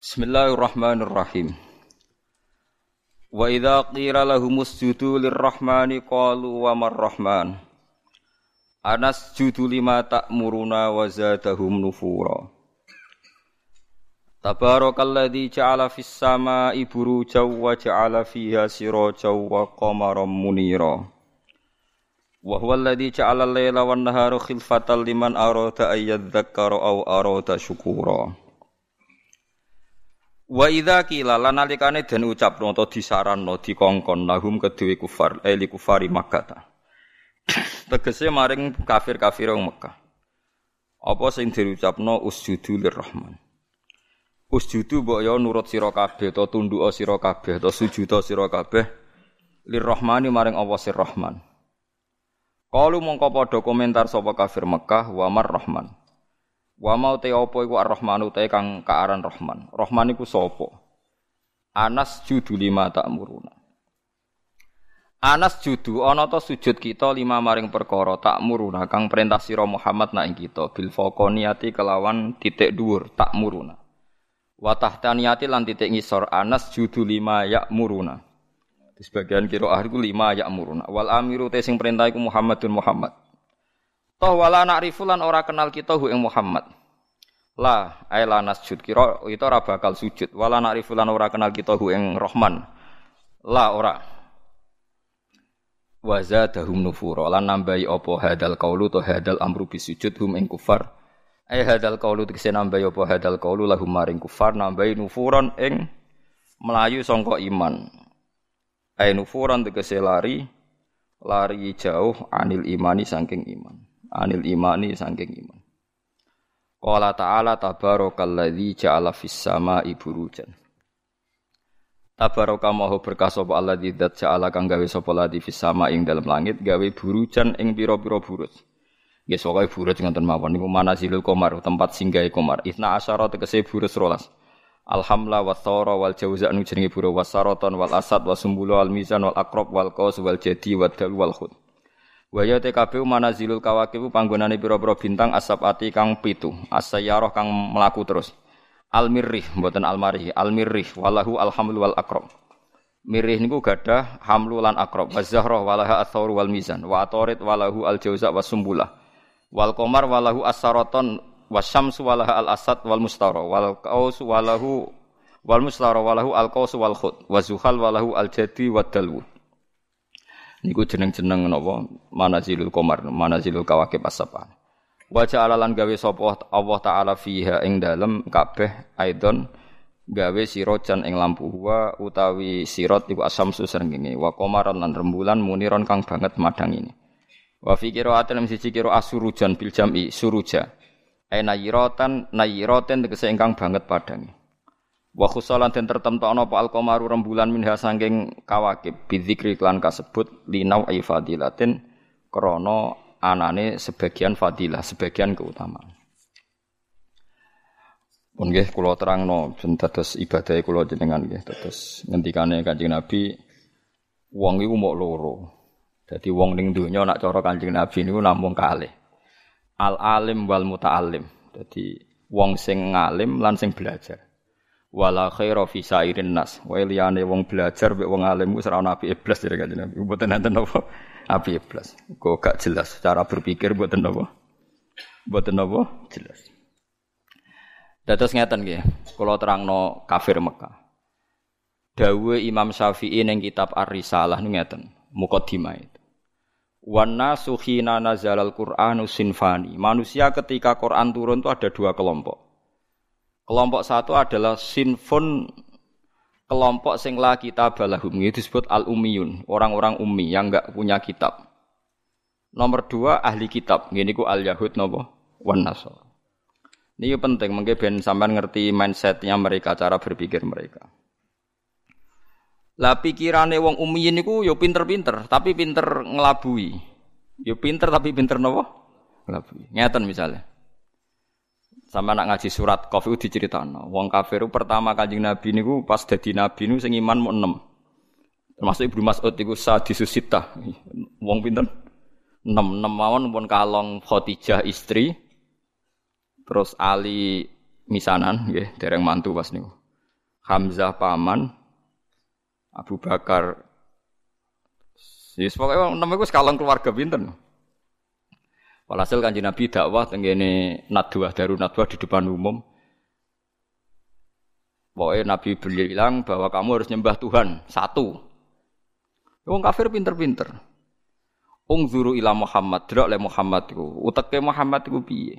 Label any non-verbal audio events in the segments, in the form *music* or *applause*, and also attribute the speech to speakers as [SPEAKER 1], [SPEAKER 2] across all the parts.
[SPEAKER 1] Bismillahirrahmanirrahim. Wa idza qila lahum usjudu lirrahmani qalu wa marrahman. Anas judu lima ta'muruna wa zadahum nufura. Tabarakalladzi ja'ala fis sama'i burujaw wa ja'ala fiha sirajaw wa qamaran munira. Wa huwa alladzi ja'ala al-laila wan nahara khilfatan liman arada ay yadhakkara aw arada syukura. Wa idza qila lan nalikane den ucapno utawa disaranno dikongkon lahum kedue kufar eli kufari Makkah. *clears throat* Tegese maring kafir-kafir wong Mekah. Apa sing diucapno usjudu lirrahman. Usjudu mbok ya nurut sira kabeh to tunduk sira kabeh to sujud sira kabeh lirrahmani maring Allah sir Rahman. Kalu mongko padha komentar sapa kafir Mekah wa mar Rahman. Wa mau te apa iku Ar-Rahmanu te kang kaaran Rahman. Rahman iku sapa? Anas judu lima tak muruna. Anas judu ana ta sujud kita lima maring perkara tak muruna kang perintah sira Muhammad nak kita bil faqoniyati kelawan titik dhuwur tak muruna. Wa tahtaniyati lan titik ngisor Anas judu lima ya muruna. Di sebagian kira ahli lima ya muruna. Wal amiru te sing perintah iku Muhammadun Muhammad. Toh wala na'rifu lan ora kenal kita hu ing Muhammad. La ay la nasjud kira itu ora bakal sujud. Wala na'rifu lan ora kenal kita hu ing Rahman. La ora. Wa zadahum nufura lan nambahi apa hadal qaulu to hadal amru bisujud hum ing kufar. Ay hadal qaulu tegese nambahi apa hadal qaulu lahum maring kufar nambahi nufuran ing melayu sangka iman. Ay nufuran tegese lari lari jauh anil imani saking iman anil imani saking iman. Qala ta'ala tabarakalladzi ja'ala fis sama'i burujan. Tabaraka maha berkah sapa alladzi dzat ja'ala kang gawe sapa ladzi fis ing dalam langit gawe burujan ing pira-pira buruj. Nggih pokoke buruj ngoten mawon niku manazilul qamar tempat singgahe qamar. Isna asyara tegese buruj rolas. Alhamla wa thara wal jauza nu jenenge buruj wasaraton wal asad wasumbulu al mizan wal aqrab wal qaus wal jadi wal dal wal khud. Wa ya TKB manazilul kawakib panggonane pira-pira bintang asabati kang pitu, asayaroh kang melaku terus. Al mirrih mboten al marih, al mirrih walahu alhamlu wal akrob. Mirrih niku gadah hamlu lan akrob. Wa zahra walaha athaur wal mizan, wa atorit walahu al jauza was sumbulah. Wal qamar walahu as-saraton wasyamsu walaha al asad wal mustara wal qaus walahu wal mustara walahu al qaus wal khut wa zuhal walahu al jadi wad dalwu. Niku jeneng-jeneng napa manazilul qamar, manazilul kawakib as-sab'ah. Wa ja'ala lan gawe sapa Allah taala fiha ing dalem kabeh aidon gawe sirojan ing lampu wa utawi sirot iku asamsu srengenge wa qamaran lan rembulan muniron kang banget madang ini. Wa fi qira'atin siji qira asurujan bil jam'i suruja. Ai nayiratan nayiraten tegese ingkang banget padangi. Wa khusalan den tertemtokno apa al-qamaru rembulan minha sangking kawakib bidzikri klan kasebut linau ai fadilatin krana anane sebagian fadilah, sebagian keutamaan. Pun nggih kula terangno ben dados ibadah kula jenengan nggih dados ngendikane Kanjeng Nabi wong iku mok loro. Dadi wong ning donya nak cara Kanjeng Nabi niku namung kalih. Al alim wal muta'allim. Dadi wong sing ngalim lan sing belajar wala khaira fi sairin nas. Wae liyane wong belajar mek wong alim wis ora ana api iblis jare kanjeng Nabi. Mboten enten apa api iblis. Kok gak jelas cara berpikir mboten apa. Mboten apa jelas. Dados ngeten nggih, kula terangno kafir Mekah. Dawe Imam Syafi'i ning kitab Ar-Risalah ngeten, mukadimah itu. Wan nasu khina nazalal Qur'anu sinfani. Manusia ketika Quran turun itu ada dua kelompok. Kelompok satu adalah sinfun kelompok sing la kitab balahum itu disebut al umiyun orang-orang ummi yang enggak punya kitab. Nomor dua ahli kitab, gini ku al yahud nopo wan nasor. Ini penting, mungkin ben sampean ngerti mindsetnya mereka, cara berpikir mereka. Lah pikirane wong ummiyin niku yo pinter-pinter, tapi pinter ngelabui. Yo pinter tapi pinter nopo? Ngelabui. Ngeten misalnya. Sama nak ngaji surat kafir diceritakan. Wong kafir pertama kanjeng Nabi niku pas dadi nabi niku sing iman mau enam. Termasuk Ibnu Mas'ud iku sadisusita. Wong pinter enam enam mawon pun kalong Khadijah istri. Terus Ali misanan nggih dereng mantu pas niku. Hamzah paman, Abu Bakar. Yes, pokoknya namanya gue sekalang keluarga pinter. Walhasil kanji Nabi dakwah tenggene nadwah daru nadwah di depan umum. Pokoknya Nabi bilang bahwa kamu harus nyembah Tuhan satu. Wong kafir pinter-pinter. Ungzuru ila Muhammad, delok le Muhammad iku. Uteke Muhammad iku piye?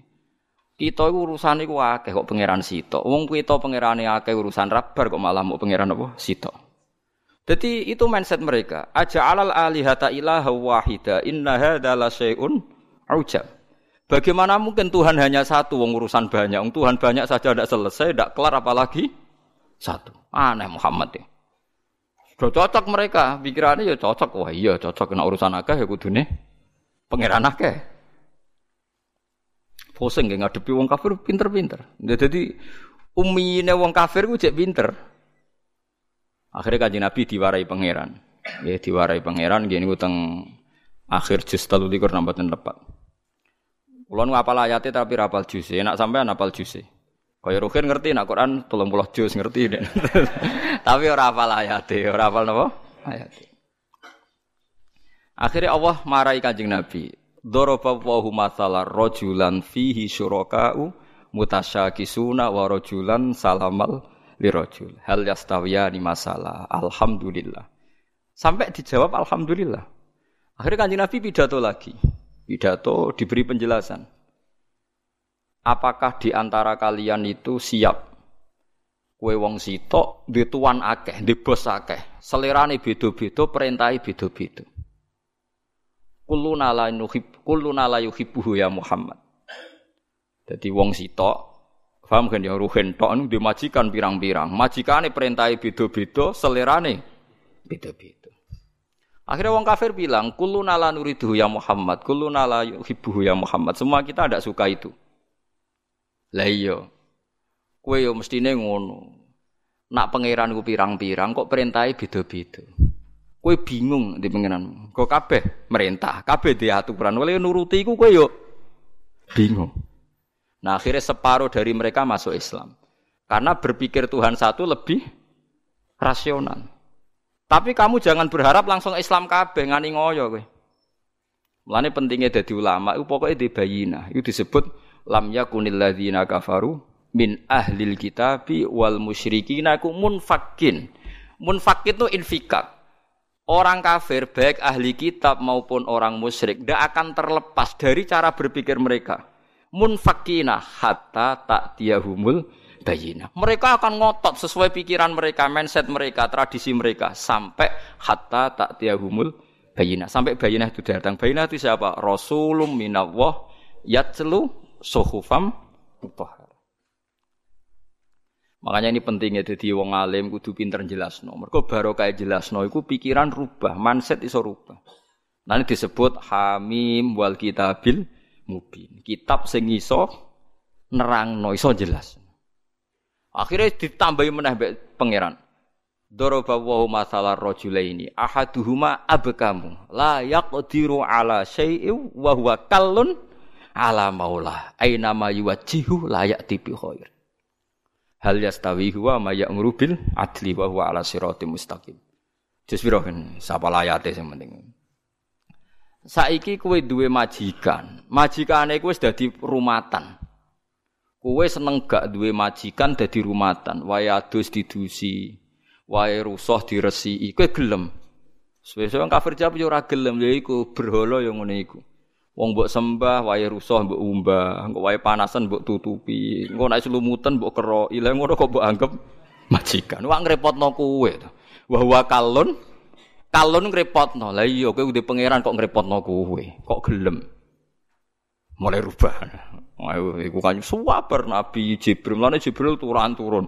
[SPEAKER 1] Kita iku urusan iku akeh kok pangeran sito. Wong kita pangerane akeh urusan rabar kok malah mau pangeran apa? Sito. Jadi itu mindset mereka. Aja alal alihata ilaha wahida. Inna hadza la syai'un ujab. Bagaimana mungkin Tuhan hanya satu, wong urusan banyak. Wong Tuhan banyak saja tidak selesai, tidak kelar apalagi satu. Aneh Muhammad ya. Sudah cocok mereka, pikirannya ya cocok. Wah iya cocok kena urusan akeh ya kudune pangeran akeh. Pusing gak ngadepi wong kafir pinter-pinter. Jadi umine wong kafir ku cek pinter. Akhirnya kaji Nabi diwarai pangeran. Ya diwarai pangeran gini utang akhir juz telu likur nambatin tepat. Kulo nu apal ayate tapi rapal juz. Enak sampean apal juz. Kaya Ruhin ngerti nak Quran 30 juz ngerti. *laughs* tapi ora apal ayate, ora apal napa? Ayate. Akhirnya Allah marahi Kanjeng Nabi. Daraba wa masalah rajulan fihi syuraka'u mutasyakisuna wa rajulan salamal lirajul. Hal yastawiyani masalah. Alhamdulillah. Sampai dijawab alhamdulillah. Akhirnya kanjeng Nabi pidato lagi. Pidato diberi penjelasan. Apakah di antara kalian itu siap kue wong sitok di tuan akeh, di bos akeh. Selerane beda-beda, perintahi beda-beda. Kulluna la yuhibbuhu ya Muhammad. Jadi wong sitok, paham kan ya ruhen tok dimajikan pirang-pirang. Majikane perintahi beda-beda, selerane beda-beda. Akhirnya wong kafir bilang, "Kullu nala nuridu ya Muhammad, kullu nala yuhibbuhu ya Muhammad." Semua kita tidak suka itu. Lah iya. Kowe yo mestine ngono. Nak pangeran ku pirang-pirang kok perintahe beda-beda. Kowe bingung di pangeran. Kok kabeh merintah, kabeh di aturan. Oleh nuruti iku kowe yo bingung. Nah, akhirnya separuh dari mereka masuk Islam. Karena berpikir Tuhan satu lebih rasional. Tapi kamu jangan berharap langsung Islam kabeh ngani ngoyo kowe. Mulane pentingnya dadi ulama itu pokoknya di bayina. Itu disebut lam yakunil ladzina kafaru min ahlil kitabi wal musyrikina ku munfakin. Munfakin itu infikak. Orang kafir baik ahli kitab maupun orang musyrik tidak akan terlepas dari cara berpikir mereka. Munfakina hatta tak tiahumul bayina. Mereka akan ngotot sesuai pikiran mereka, mindset mereka, tradisi mereka sampai hatta tak tiahumul bayina. Sampai bayina itu datang. Bayina itu siapa? Rasulum minawah yatlu suhufam mutahhar. Makanya ini pentingnya jadi wong alim kudu pinter jelasno. Mergo barokah jelasno iku pikiran rubah, mindset iso rubah. Nanti disebut Hamim wal Kitabil Mubin. Kitab sing iso nerangno iso jelas. Akhirnya ditambahi meneh pangeran. Daraba wa masalah rajulaini ahaduhuma abkamu la yaqdiru ala syai'in wa huwa kallun ala maula aina ma yuwajjihu la ya'ti bi khair. Hal yastawi huwa ma ya'muru bil adli wa huwa ala siratim mustaqim. Jus piro kan sapa layate sing penting. Saiki kowe duwe majikan. Majikane kowe wis dadi rumatan. Kowe seneng gak duwe majikan dadi rumatan, wae adus didusi, wae rusuh diresiki, kowe gelem. Sesuai kafir jawab yo ora gelem, lha iku berhala yo ngene iku. Wong mbok sembah, wae rusuh mbok umbah, engko wae panasan mbok tutupi, engko nek selumutan mbok kero, ilang ngono kok mbok anggap majikan. Wah ngrepotno kowe to. Wa huwa kalun ngrepotno. Lah iya kowe udah pangeran kok ngrepotno kowe, kok gelem. Mulai rubah. Ayo iku kan suwaper Nabi Jibril. Mulane Jibril turun turun.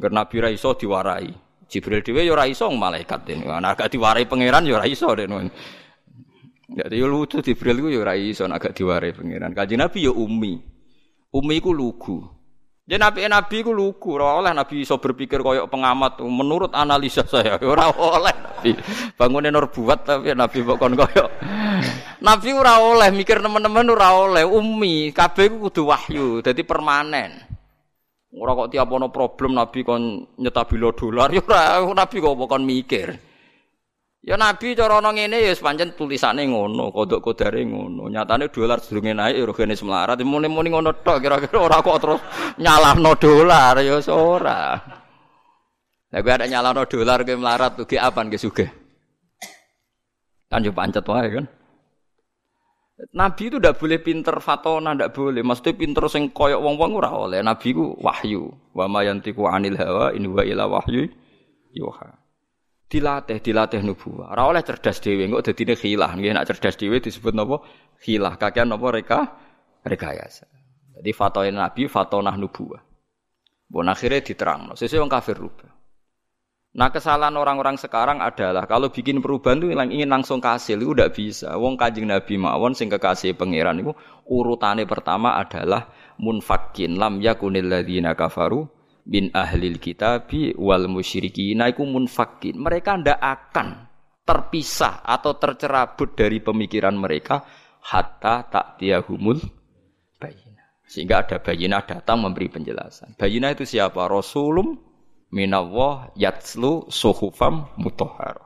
[SPEAKER 1] Agar Nabi ra iso diwarai. Jibril dhewe ya ora iso malaikat dene. Ana agak diwarai pangeran ya ora iso dene. Jadi yo lucu Jibril ku ya ora iso agak diwarai pangeran. Kanjeng Nabi ya ummi. Ummi ku lugu. Ya nabi nabi ku lugu, ora oleh nabi iso berpikir koyok pengamat. Menurut analisa saya *laughs* ora oleh nabi. Bangune nur buat tapi nabi kok kon koyok. Nabi ora oleh mikir teman-teman ora oleh ummi. Kabeh ku kudu wahyu, dadi permanen. Ora kok tiap ono problem Nabi kon nyetabilo dolar *laughs* ya ora Nabi kok kon mikir. Ya Nabi cara ana ngene ya pancen tulisane ngono, kodok kodare ngono. Nyatane dolar sedurunge naik ya rogene semlarat, muni-muni ngono tok kira-kira ora kok terus nyalahno dolar ya ora. Lah kowe ada nyalahno dolar ke melarat tuh apa nggih sugih. Kan yo pancet wae kan. Nabi itu tidak boleh pinter fatona, tidak boleh. Maksudnya pinter sing koyok wong wong ora oleh. Nabi ku wahyu. Wa ma yantiku anil hawa in huwa ila wahyu yuha. Dilatih, dilatih nubuah. Ora oleh cerdas dhewe, engko dadine khilah. Nggih nek cerdas dhewe disebut napa? Khilah. Kakean napa reka? Rekayasa. Jadi fatona Nabi fatonah nubuah. Bon akhirnya diterang. Sesuai wong kafir rubah. Nah kesalahan orang-orang sekarang adalah kalau bikin perubahan itu ingin langsung kasih itu udah bisa. Wong kajing Nabi mawon sing kekasih pangeran itu urutannya pertama adalah munfakin lam yakunil ladzina kafaru bin ahlil kitabi wal musyrikin iku munfakin. Mereka ndak akan terpisah atau tercerabut dari pemikiran mereka hatta tak tiahumul bayina. Sehingga ada bayina datang memberi penjelasan. Bayina itu siapa? Rasulum minallah yatslu suhufam mutahhar.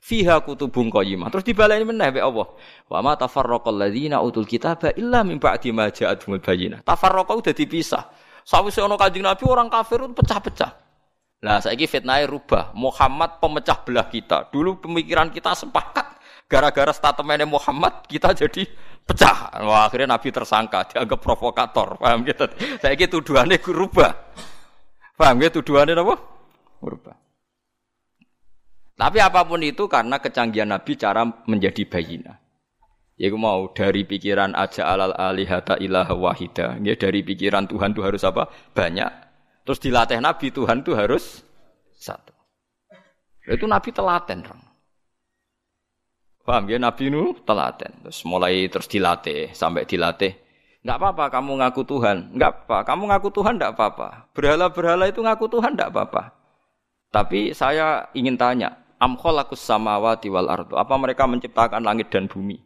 [SPEAKER 1] Fiha kutubun qayyimah. Terus dibaleni meneh be Allah. Wa ma tafarraqal ladzina utul kitaba illa min ba'di ma ja'atuhumul bayyinah. Tafarraqa udah dipisah. Sawise ana Kanjeng Nabi orang kafir itu pecah-pecah. Lah saiki fitnahnya rubah. Muhammad pemecah belah kita. Dulu pemikiran kita sepakat. Gara-gara statementnya Muhammad kita jadi pecah. Wah, akhirnya Nabi tersangka, dianggap provokator. Paham gitu? Gitu tuduhannya rubah. Paham ya tuduhannya apa? Berubah. Tapi apa pun itu karena kecanggihan Nabi cara menjadi bayina. Ya mau dari pikiran aja alal alihata ilah wahida. Ya dari pikiran Tuhan itu harus apa? Banyak. Terus dilatih Nabi Tuhan itu harus satu. Itu Nabi telaten. Paham ya Nabi itu telaten. Terus mulai terus dilatih sampai dilatih Enggak apa-apa kamu ngaku Tuhan. Enggak apa. Kamu ngaku Tuhan enggak apa-apa. Berhala-berhala itu ngaku Tuhan enggak apa-apa. Tapi saya ingin tanya, am khalaqus samawati wal ardu. Apa mereka menciptakan langit dan bumi?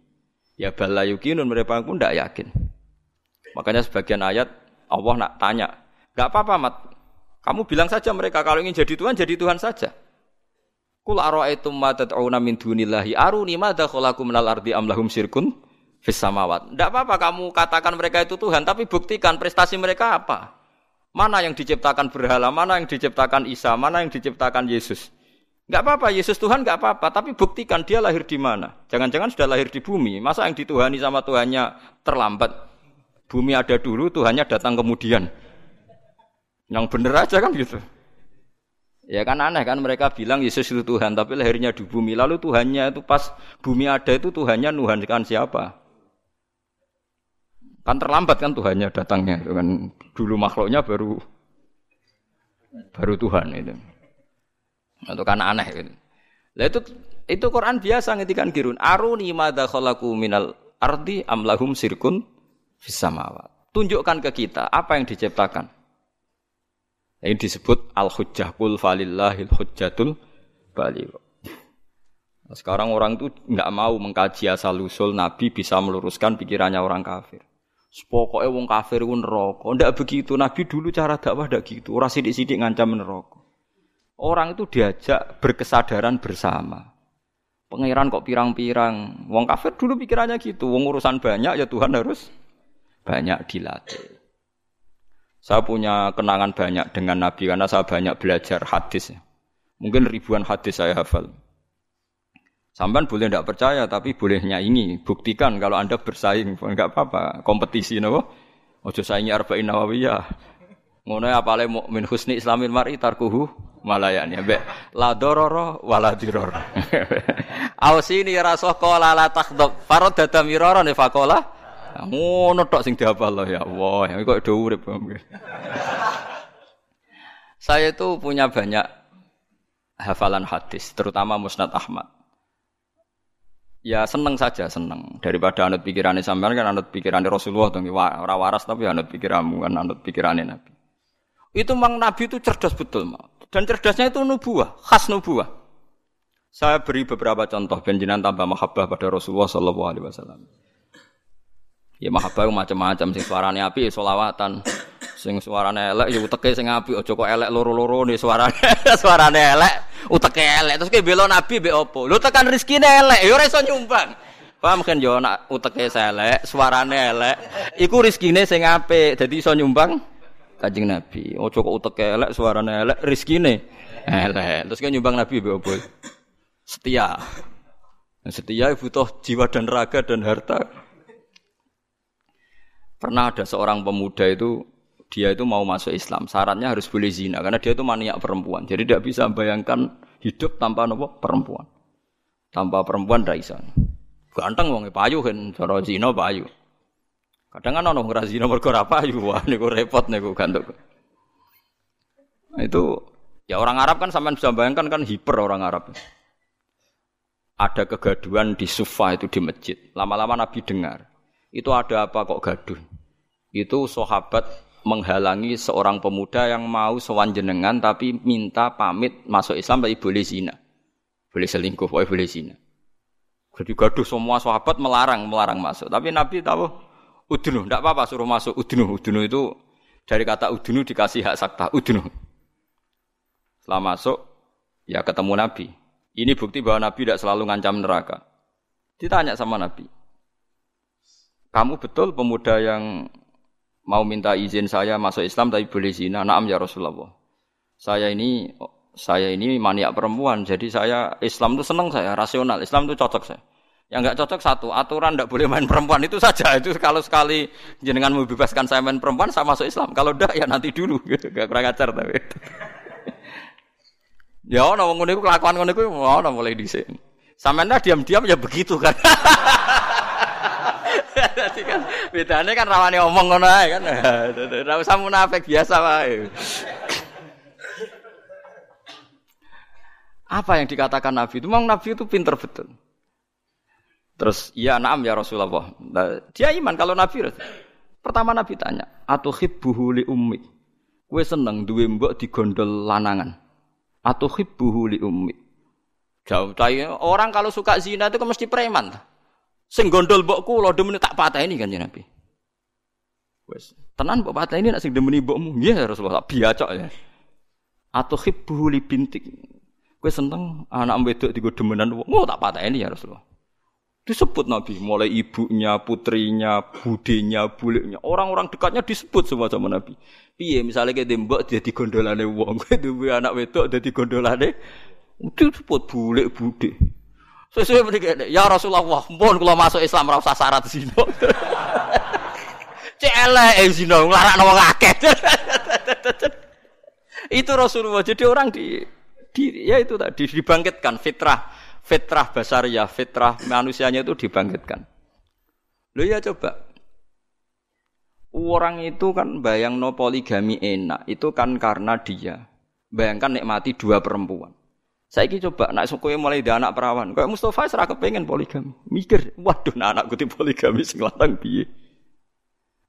[SPEAKER 1] Ya bala yukinun mereka pun enggak yakin. Makanya sebagian ayat Allah nak tanya, enggak apa-apa mat. Kamu bilang saja mereka kalau ingin jadi Tuhan jadi Tuhan saja. Kul ara'aitum ma tad'una min dunillahi aruni madza khalaqu minal ardi am lahum syirkun Fisamawat. Tidak apa-apa kamu katakan mereka itu Tuhan, tapi buktikan prestasi mereka apa. Mana yang diciptakan berhala, mana yang diciptakan Isa, mana yang diciptakan Yesus. Enggak apa-apa, Yesus Tuhan enggak apa-apa, tapi buktikan dia lahir di mana. Jangan-jangan sudah lahir di bumi. Masa yang dituhani sama Tuhannya terlambat? Bumi ada dulu, Tuhannya datang kemudian. Yang bener aja kan gitu. Ya kan aneh kan mereka bilang Yesus itu Tuhan, tapi lahirnya di bumi. Lalu Tuhannya itu pas bumi ada itu Tuhannya Nuhan kan siapa? Kan terlambat kan Tuhannya datangnya itu kan dulu makhluknya baru baru Tuhan itu. Itu kan aneh gitu. Lah itu itu Quran biasa ngetikan kirun. Aruni madza khalaqu minal ardi amlahum sirkun fis Tunjukkan ke kita apa yang diciptakan. Ini disebut al-hujjah kul falillahil hujjatul baligh. Nah, sekarang orang itu nggak mau mengkaji asal usul Nabi bisa meluruskan pikirannya orang kafir. Pokoknya wong kafir pun neraka. Ndak begitu. Nabi dulu cara dakwah ndak gitu. Ora sidik-sidik ngancam neraka. Orang itu diajak berkesadaran bersama. Pangeran kok pirang-pirang. Wong kafir dulu pikirannya gitu. Wong urusan banyak ya Tuhan harus banyak dilatih. Saya punya kenangan banyak dengan Nabi karena saya banyak belajar hadis. Mungkin ribuan hadis saya hafal. Sampai boleh tidak percaya, tapi bolehnya ini buktikan kalau anda bersaing, *laughs* enggak apa-apa. Kompetisi, nopo. Ojo saingi arba'in nawawiyah. Ngono apa le min husni islamin mar'i tarkuhu malayani. Be la dororo wala diror. *laughs* Ausini rasul qala la takhdab. Farad data mirara ne faqala. Ngono tok sing dihafal ya Allah. Ya kok do urip. Saya itu punya banyak hafalan hadis, terutama Musnad Ahmad ya seneng saja seneng. Daripada anut pikirannya sampean kan anut pikirannya Rasulullah tuh ora waras tapi anut pikiranmu kan anut pikirannya Nabi. Itu mang Nabi itu cerdas betul dan cerdasnya itu nubuah khas nubuah. Saya beri beberapa contoh benjinan tambah mahabbah pada Rasulullah Shallallahu Alaihi Wasallam. Ya mahabbah macam-macam sing suaranya api solawatan Sing suarane elek ya uteke sing apik aja kok elek loro-loro nih suarane. *laughs* suarane elek, uteke elek. Terus ke belo nabi mbek opo? Lu tekan rezekine elek, ya ora iso nyumbang. Paham kan yo nak uteke elek, suarane elek, iku rezekine sing apik, dadi iso nyumbang Kanjeng Nabi. Ojo kok uteke elek, suarane elek, rezekine elek. Terus kan nyumbang Nabi mbek opo? Setia. Setia butuh jiwa dan raga dan harta. Pernah ada seorang pemuda itu dia itu mau masuk Islam, syaratnya harus boleh zina karena dia itu maniak perempuan. Jadi tidak bisa bayangkan hidup tanpa nopo perempuan. Tanpa perempuan tidak bisa. Ganteng wong payu kan, cara zina payu. Kadang kan ono ngira zina mergo ora payu, *laughs* wah niku repot niku gantuk. Nah, itu ya orang Arab kan sampean bisa bayangkan kan hiper orang Arab. Ada kegaduhan di Sufa itu di masjid. Lama-lama Nabi dengar. Itu ada apa kok gaduh? Itu sahabat menghalangi seorang pemuda yang mau sowan jenengan tapi minta pamit masuk Islam tapi boleh zina. Boleh selingkuh, boleh boleh zina. Jadi gaduh semua sahabat melarang, melarang masuk. Tapi Nabi tahu udunu, tidak apa-apa suruh masuk udunu. Udunu itu dari kata udunu dikasih hak sakta, udunu. Setelah masuk, ya ketemu Nabi. Ini bukti bahwa Nabi tidak selalu ngancam neraka. Ditanya sama Nabi, kamu betul pemuda yang mau minta izin saya masuk Islam tapi boleh zina. Naam ya Rasulullah. Saya ini saya ini maniak perempuan, jadi saya Islam itu seneng saya, rasional. Islam itu cocok saya. Yang nggak cocok satu, aturan tidak boleh main perempuan itu saja. *laughs* Itu kalau sekali jenengan membebaskan saya main perempuan, saya masuk Islam. Kalau tidak ya nanti dulu. *laughs* Gak kurang ajar tapi. *laughs* ya, ono ngono iku kelakuan ngono iku ono mulai dhisik. Sampeyan diam-diam ya begitu kan. Dadi kan bedane kan omong kan. Ora usah munafik biasa wae. Apa yang dikatakan Nabi itu? Memang Nabi itu pinter betul. Terus, iya naam ya Rasulullah. Nah, dia iman kalau Nabi. Pertama Nabi tanya, atau hibbuhu li ummi. Kue seneng duwe mbok digondol lanangan. Atau hibbuhu li ummi. Jauh orang kalau suka zina itu mesti preman. Sing gondol mbok kula demen tak ini kan Nabi. Wes, tenan mbok ini nak sing demeni mbokmu. Nggih Rasulullah, biacok ya. Atau hibbu bintik. Kowe seneng anak wedok digo demenan wong. Oh tak ini ya Rasulullah. Disebut Nabi, mulai ibunya, putrinya, budenya, buliknya, orang-orang dekatnya disebut semua sama Nabi. Piye misalnya kayak dembok jadi gondolane wong, *laughs* duwe anak wedok jadi gondolane itu disebut bulik bude. Sesuai begini, ya Rasulullah, mohon kalau masuk Islam rasa syarat zina. Cek eh zina, nglarakno wong akeh. itu Rasulullah. Jadi orang di, di ya itu tadi dibangkitkan fitrah, fitrah ya, fitrah manusianya itu dibangkitkan. Lo ya coba. Orang itu kan bayang no poligami enak, itu kan karena dia bayangkan nikmati dua perempuan. Saya ini coba nak suku mulai di anak perawan. Kayak Mustafa serah kepengen poligami. Mikir, waduh nah anak gue poligami sing lanang piye.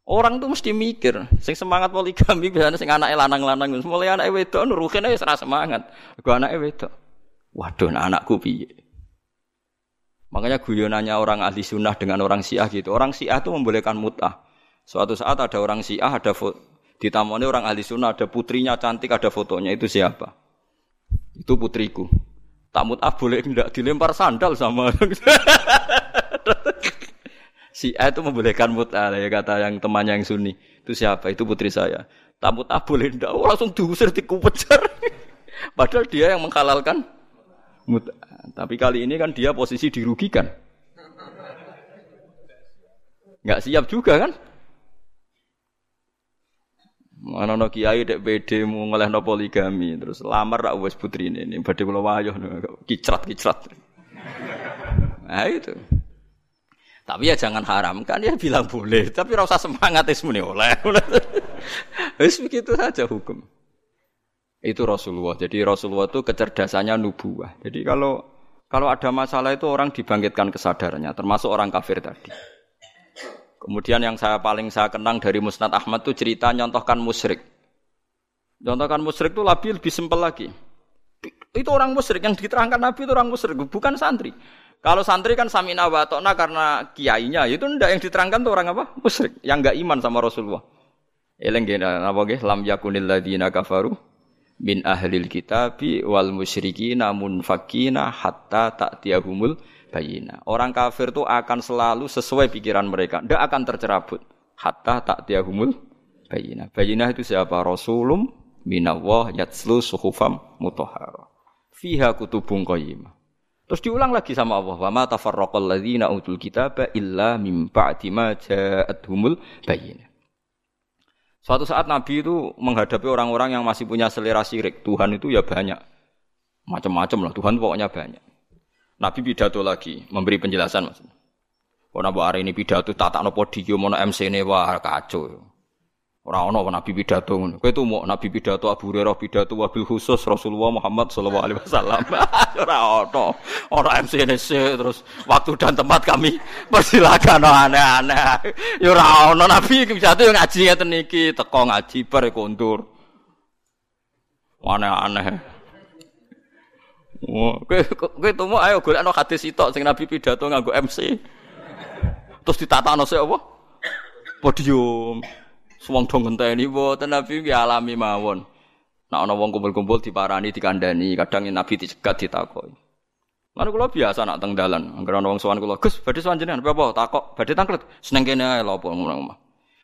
[SPEAKER 1] Orang tuh mesti mikir, sing semangat poligami biasanya sing anak lanang-lanang. Mulai anak wedok nuruhin aja serah semangat. Gue anak wedok. Waduh nah anakku piye. Makanya guyonannya orang ahli sunnah dengan orang syiah gitu. Orang syiah itu membolehkan mutah. Suatu saat ada orang syiah, ada. Ditamoni orang ahli sunnah, ada putrinya cantik, ada fotonya. Itu siapa? Itu putriku. Tak mut'ah boleh tidak dilempar sandal sama. *laughs* si A itu membolehkan mut'ah ya kata yang temannya yang sunni. Itu siapa? Itu putri saya. Tak mut'ah boleh tidak. Oh, langsung diusir dikupejar. *laughs* Padahal dia yang menghalalkan mut'ah. Tapi kali ini kan dia posisi dirugikan. Enggak siap juga kan? Mana no kiai dek mau no poligami terus lamar rak wes putri ini ini badhe kula wayah kicrat kicrat. *laughs* Nah itu. Tapi ya jangan haramkan ya bilang boleh, tapi rasa semangat es muni oleh. *laughs* Wis begitu saja hukum. Itu Rasulullah. Jadi Rasulullah itu kecerdasannya nubuah. Jadi kalau kalau ada masalah itu orang dibangkitkan kesadarannya, termasuk orang kafir tadi. Kemudian yang saya paling saya kenang dari Musnad Ahmad itu cerita nyontohkan musyrik. Nyontohkan musyrik itu lebih lebih simpel lagi. Itu orang musyrik yang diterangkan Nabi itu orang musyrik, bukan santri. Kalau santri kan samina wa karena kiainya, itu ndak yang diterangkan tuh orang apa? Musyrik, yang enggak iman sama Rasulullah. Eleng napa nggih lam yakunil ladzina kafaru min ahlil kitabi wal musyrikina munfakina hatta ta'tiyahumul bayina. Orang kafir itu akan selalu sesuai pikiran mereka, tidak akan tercerabut hatta ta'tiyahumul bayina. Bayina itu siapa? Rasulum minallah yatslu suhufam mutahhara. Fiha kutubun qayyimah. Terus diulang lagi sama Allah, "Wa ma tafarraqal ladzina utul kitaba illa mim ba'di ma ja'atuhumul bayina." Suatu saat Nabi itu menghadapi orang-orang yang masih punya selera syirik. Tuhan itu ya banyak. Macam-macam lah. Tuhan pokoknya banyak. Nabi pidato lagi, memberi penjelasan maksudnya. Oh, Nabi hari ini pidato tata no podium, no MC ini wah kacau. Orang ono nabi pidato. Kowe tuh mau nabi pidato Abu Hurairah pidato wabil khusus Rasulullah Muhammad sallallahu alaihi wasallam. *laughs* Ora ono. Ora MCNC terus waktu dan tempat kami persilakan aneh-aneh. Ya ora ono nabi pidato yang ngaji ngeten iki, teko ngaji bar ya kondur. Aneh-aneh. Kowe kowe tumu ayo golekno hadis sitok sing nabi pidato nganggo MC. Terus ditatakno sik apa? Podium. Wong dong ngenteni mboten Nabi nggih alami mawon. Nek ana wong kumpul-kumpul diparani dikandani, kadang Nabi dicegat ditakoki. Lalu kula biasa nak teng dalan, anggere ana wong sowan kula, "Gus, badhe sowan jenengan apa? Takok, badhe tangklet. Seneng kene ae lho apa ngono omah."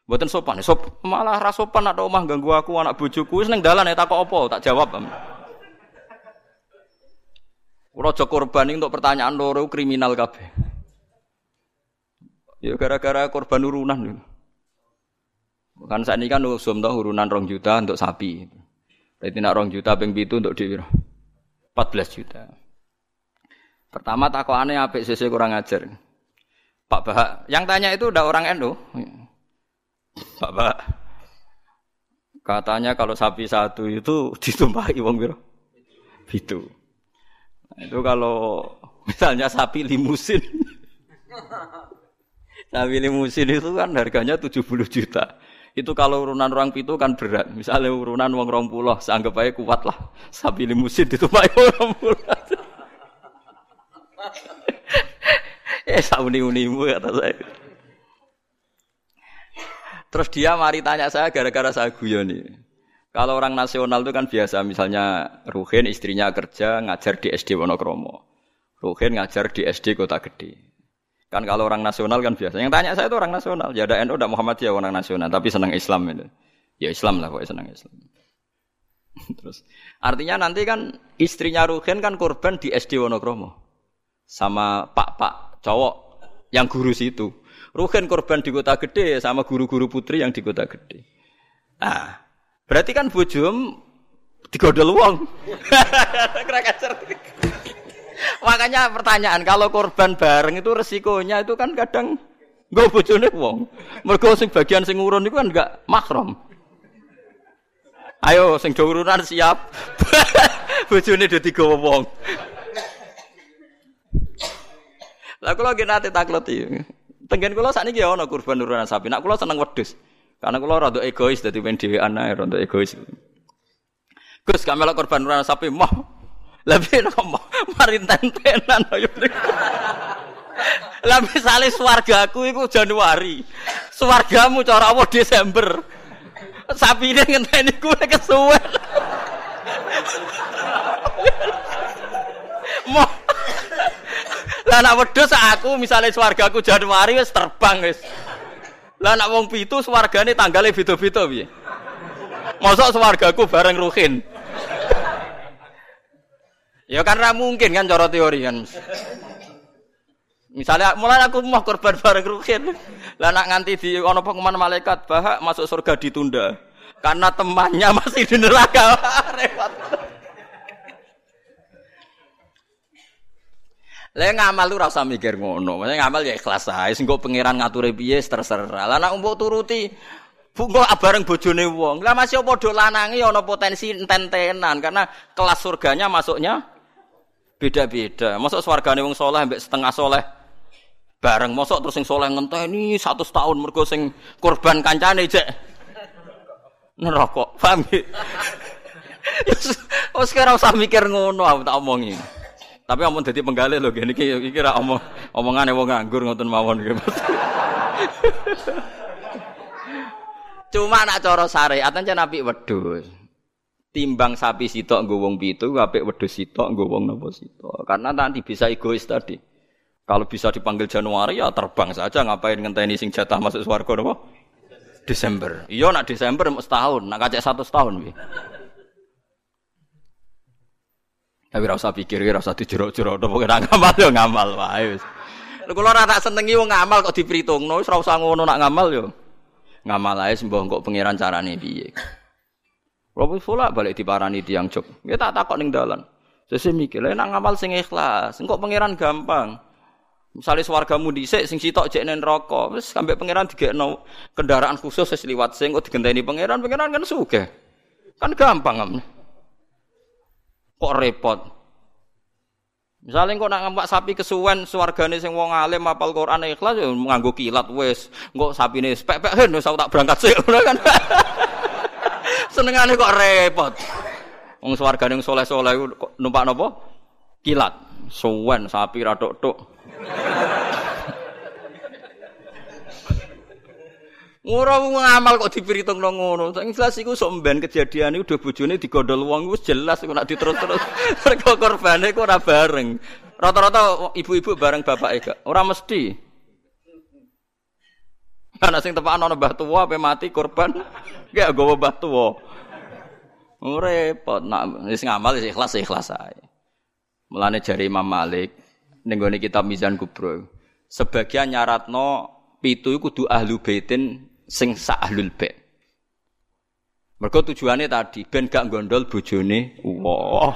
[SPEAKER 1] Mboten sopan, sop malah ra sopan nak omah ganggu aku anak bojoku seneng dalan ya takok apa, tak jawab. Kula aja korban untuk pertanyaan loro kriminal kabeh. Ya gara-gara korban urunan. Kan saat ini kan usum tau urunan rong juta untuk sapi. Berarti nak rong juta ping itu untuk di 14 juta. Pertama aneh apik sisi kurang ajar. Pak Bahak, yang tanya itu udah orang Endo. Pak Bahak. Katanya kalau sapi satu itu *laughs* ditumpahi wong biro. Itu. Nah, itu kalau misalnya sapi limusin. *laughs* sapi limusin itu kan harganya 70 juta. Itu kalau urunan orang pitu kan berat. Misalnya urunan wong rong pulau, seanggap aja kuat lah. Sapi limusin ditumpahi orang pulau. *laughs* eh sauni-unimu kata saya. Terus dia mari tanya saya gara-gara saya guyoni. Kalau orang nasional itu kan biasa, misalnya Ruhin istrinya kerja ngajar di SD Wonokromo. Ruhin ngajar di SD Kota Gede. Kan kalau orang nasional kan biasa. Yang tanya saya itu orang nasional. Ya ada NU, ada Muhammadiyah orang nasional, tapi senang Islam itu. Ya Islam lah kok senang Islam. *laughs* Terus artinya nanti kan istrinya Ruhin kan korban di SD Wonokromo sama pak-pak cowok yang guru situ. Ruhin korban di kota gede sama guru-guru putri yang di kota gede. Nah, berarti kan bujum digodol wong. *laughs* Makanya pertanyaan kalau korban bareng itu resikonya itu kan kadang nggak bojone wong. Mergo sing bagian sing urun itu kan enggak mahram. Ayo sing do urunan siap. *laughs* bojone do digawa wong. Lah kula nggih nate takleti. Tenggen kula sakniki ya ana kurban urunan sapi. Nak kula seneng wedhus. Karena kula rada egois dadi men dhewean ae rada egois. Gus kamela korban urunan sapi mah lebih nopo mari tentenan ayo. Lah misale swargaku iku Januari. Swargamu cara apa Desember. Sapi ini ngenteni kowe kesuwen. Mo Lah nak wedhus aku misalnya swargaku Januari wis terbang wis. Lah nak wong pitu swargane tanggale beda-beda piye? Mosok swargaku bareng Ruhin. Ya karena mungkin kan cara teori kan. Misalnya mulai aku mau korban bareng rukin. Lah nak nganti di ono pengumuman malaikat bahak masuk surga ditunda. Karena temannya masih di neraka. *laughs* Repot. Lah ngamal lu rasa mikir ngono. Maksudnya ngamal ya ikhlas ae. Sing pangeran ngatur piye terserah. Lah nak mbok turuti Bungo bareng bojone wong. Lah masih apa do lanange ana potensi enten-tenan karena kelas surganya masuknya Beda-beda. Masuk swargane wong soleh ambek setengah soleh bareng. Masuk terus sing soleh ngenteni satu tahun mergo sing korban kancane cek neraka. Paham? Oh sekarang *laughs* usah mikir ngono aku tak omongi. Tapi omong dadi penggalih lho gini iki iki ra omong omongane wong nganggur ngoten mawon. *laughs* Cuma nak cara syariat aja nabi wedhus. Timbang sapi sitok nggo wong pitu, apik wedhus sitok nggo wong napa sitok. Karena nanti bisa egois tadi. Kalau bisa dipanggil Januari ya terbang saja ngapain ngenteni sing jatah masuk swarga napa? Desember. Iya nak Desember setahun, nak kacek satu setahun piye. Tapi rasa pikir, rasa dijero-jero, pokoknya ngamal yo ngamal wae wis. Kalau rata senengi wong ngamal kok diperhitungno, wis ora usah ngono nak ngamal yo. Ngamal ae sembah kok pangeran carane piye. Kalau pula balik diparani tiang jog. Ya tak takok ning dalan. Sese mikir, lha nak ngamal sing ikhlas, engko pangeran gampang. Misalnya swargamu dhisik sing sitok jek nen rokok, wis sampe pangeran digekno kendaraan khusus wis liwat sing kok digenteni pangeran, pangeran kan sugih. Kan gampang am. Kok repot. Misalnya kok nak ngempak sapi kesuwen swargane sing wong alim apal Quran ikhlas ya nganggo kilat wis. Engko sapine spek-pek hen wis tak berangkat sik *laughs* kan. Senengane kok repot. Wong swargane soleh-soleh kok numpak napa? Kilat. Suwen sapi ra tok-tok. Ora ngamal kok diperhitungno ngono. Jelas iku sok mben kejadian iku udah bojone digondol wong wis jelas kok nek diterus-terus. *laughs* Mergo korbane kok ora bareng. Rata-rata ibu-ibu bareng bapake gak. Ora mesti. Ana sing tepakan ana mbah tuwa ape mati korban. *laughs* Gak gowo mbah tuwa. Ora repot nak wis ngamal wis ikhlas ikhlas ae. Mulane jari Imam Malik ning gone kitab Mizan Kubro. Sebagian nyaratno pitu iku kudu ahlu baitin sing sak ahlul bait. Mergo tujuannya tadi ben gak gondol bojone wah.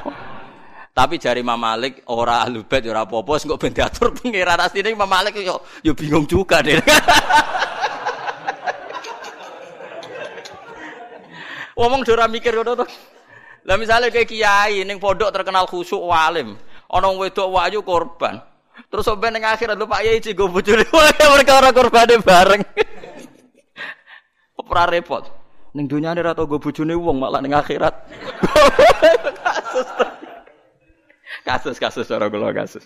[SPEAKER 1] Tapi jari Imam Malik ora ahlul bait ora apa-apa kok ben diatur pangeran asline Imam Malik yo yo bingung juga deh. *laughs* Ngomong ora mikir ngono to. Lah misalnya kayak kiai ning pondok terkenal khusyuk walim, ana wedok wayu korban. Terus sampai ning akhirat lho Pak Yai cigo bojone mereka ora korbane bareng. *laughs* Ora repot. Ning dunyane ora tau bojone wong malah ning akhirat. *laughs* kasus kasus cara kula kasus.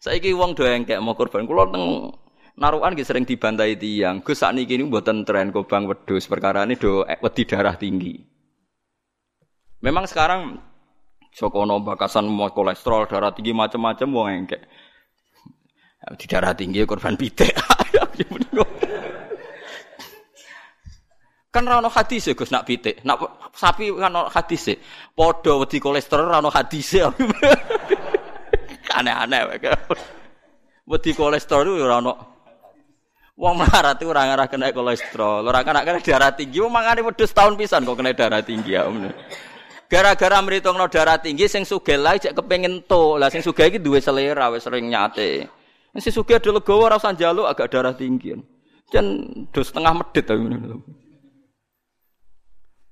[SPEAKER 1] Saiki wong do engkek mau korban kula teng narukan nggih sering dibantai tiang. Gus sakniki niku mboten tren kobang wedhus perkara ini do wedi darah tinggi. Memang sekarang Sokono bakasan mau kolesterol darah tinggi macam-macam wong engkek. Di darah tinggi korban pitik. *laughs* kan rano hadis ya Gus nak pitik. Nak sapi kan rano hadis ya. Podo wedi kolesterol rano hadis ya. *laughs* Aneh-aneh Wedi kolesterol itu rano. Wong melarat itu orang arah kena kolesterol, orang kena kena darah tinggi, wong mangane wedhus tahun pisan kok kena darah tinggi ya. Gara-gara no darah tinggi, sing sugih lah cek kepengen to, lah sing sugih iki duwe selera wis sering nyate. Si suge ada legowo rasa jaluk agak darah tinggi. Dan dos setengah medit tapi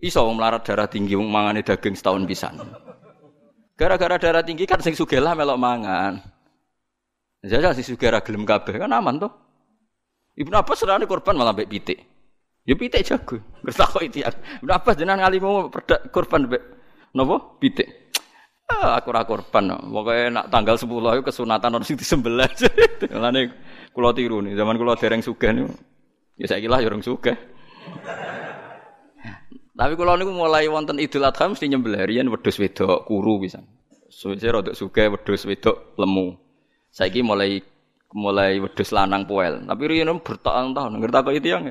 [SPEAKER 1] Iso melarat darah tinggi mangane daging setahun pisan. Gara-gara darah tinggi kan sing sugih lah melok mangan. Jadi si sugih ra gelem kabeh kan aman tuh. Ibnu Abbas serane korban malah mbek pitik. Ya pitik jago. Ngertakok itu ya. Ibnu Abbas jenengan ngalimu korban mbek napa? Pitik. Ah, aku ora korban. Pokoke nak tanggal 10 itu kesunatan orang sing disembelih. *laughs* Mulane kula tiru nih, zaman kula dereng sugih niku. Ya saiki lah ya urung. Tapi kula niku mulai wonten Idul Adha mesti nyembelih riyen wedhus wedok kuru pisan. Suwe rada sugih wedhus wedok lemu. Saiki mulai mulai wedhus lanang poel. Tapi riyen bertahun-tahun ngerti kok itu yang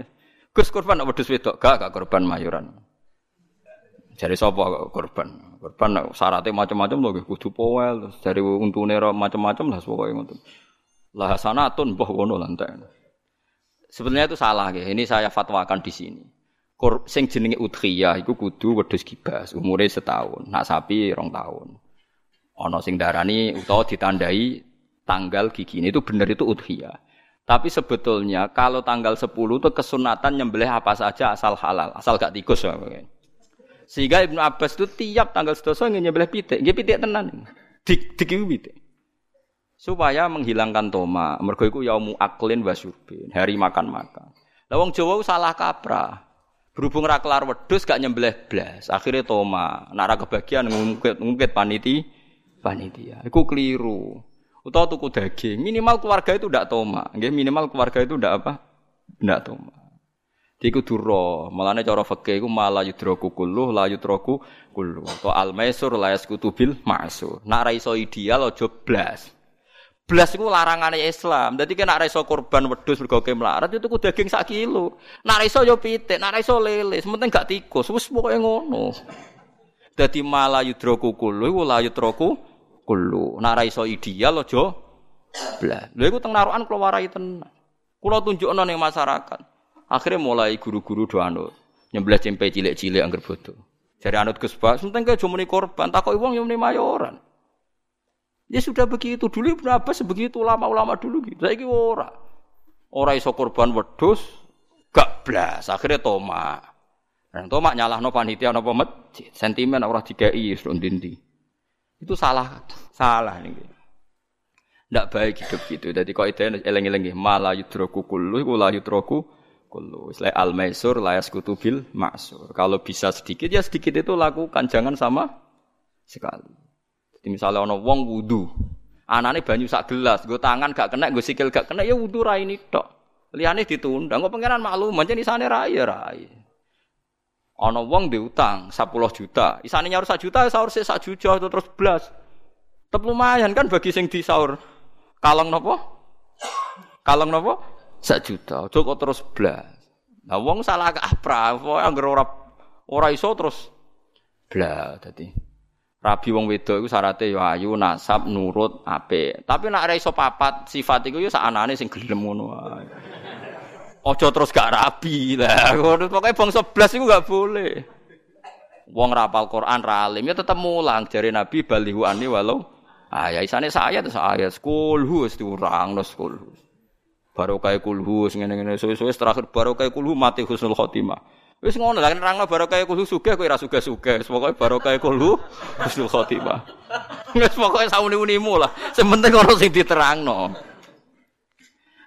[SPEAKER 1] Gus korban wedhus wedok gak gak korban mayuran. Jadi sapa korban? Korban syaratnya macam-macam loh, kudu powel, terus dari untune macam-macam lah pokoknya ngoten. Lah sanatun mbah ngono lantai. Sebenarnya itu salah ya. Ini saya fatwakan di sini. Kor, sing jenenge udhiyah iku kudu wedhus kibas, umure setahun. Nak sapi rong tahun. Ana sing darani utawa ditandai tanggal gigi ini itu benar itu udhiyah. Tapi sebetulnya kalau tanggal 10 itu kesunatan nyembelih apa saja asal halal, asal gak tikus. Sehingga Ibnu Abbas itu tiap tanggal sedoso nyebelah pitik, dia pitik tenan. Dik pitik. Supaya menghilangkan toma. Mergo iku yaumu aklin wasyubin, hari makan-makan. Lah wong Jawa salah kaprah. Berhubung ra kelar wedhus gak nyembelih blas, akhirnya toma. Nak ra kebagian ngungkit ngungkit paniti panitia. Iku keliru. Utawa tuku daging, minimal keluarga itu ndak toma. Nggih, minimal keluarga itu ndak apa? Ndak toma. Iku duro, malane cara fikih iku malah yudroku kulluh la yudroku kulluh. To al maisur la yaskutu bil ma'sur. Nak ra iso ideal aja blas. Blas iku larangane Islam. Dadi kena ra iso korban wedhus mergo melarat itu ku daging sak kilo. Nak ra iso yo pitik, nak ra iso lele, sementing gak tikus. Wis pokoke ngono. Dadi malah yudroku kulluh iku la yudroku kulluh. Nak ra iso ideal aja blas. Lha iku teng narukan kula warai tenan. Kula tunjukno ning masyarakat. Akhirnya mulai guru-guru do anut. Nyembelih cempe cilik-cilik angger bodoh. Dari anut Gus Bak, sementing ke jumuni korban, takoki wong yang mayoran. Ya sudah begitu. Dulu berapa sebegitu ulama-ulama dulu gitu. Saiki ora. Ora iso korban wedhus, gak blas. Akhirnya toma. Dan toma nyalahno panitia napa masjid. Sentimen ora dikai ndi Itu salah, salah nih. Ndak baik hidup gitu. Jadi kok itu eleng-eleng malah yudroku kullu iku la yudroku kullu. Istilah al maisur layas kutubil maksur. Kalau bisa sedikit ya sedikit itu lakukan, jangan sama sekali. Jadi misalnya ono wong wudu, anane banyu sak gelas, gue tangan gak kena, gue sikil gak kena, ya wudu rai ini tok. Liane ditunda, gue pengiran maklum, macam di sana raya rai. Ono wong diutang 10 juta, isane nyaur 1 juta, sahur sih 1 juta itu terus belas. Tetap lumayan kan bagi sing di sahur. Kalong nopo? Kalong nopo? sak juta. Kok terus blas. Nah wong salah kaprah, pokoke anggere ora ora iso terus blas dadi. Rabi wong wedok iku syaratnya ya ayu, nasab, nurut, apik. Tapi nek ora iso papat sifat iku ya sakanane sing gelem ngono wae. Aja terus gak rabi lah. *laughs* Pokoke bangsa blas iku gak boleh. Wong rapal Quran ra alim ya tetep mulang jare Nabi balihu ani walau ah isane saya terus ayat kulhu wis diurang no kulhu barokah kulhu ngene-ngene suwe-suwe terakhir barokah kulhu mati husnul khotimah. Wis ngono lah nerangno barokah kulhu sugih kowe ora sugih-sugih. Pokoke barokah kulhu husnul khotimah. *laughs* Wis pokoke sauni-unimu lah. Sing penting ono sing diterangno.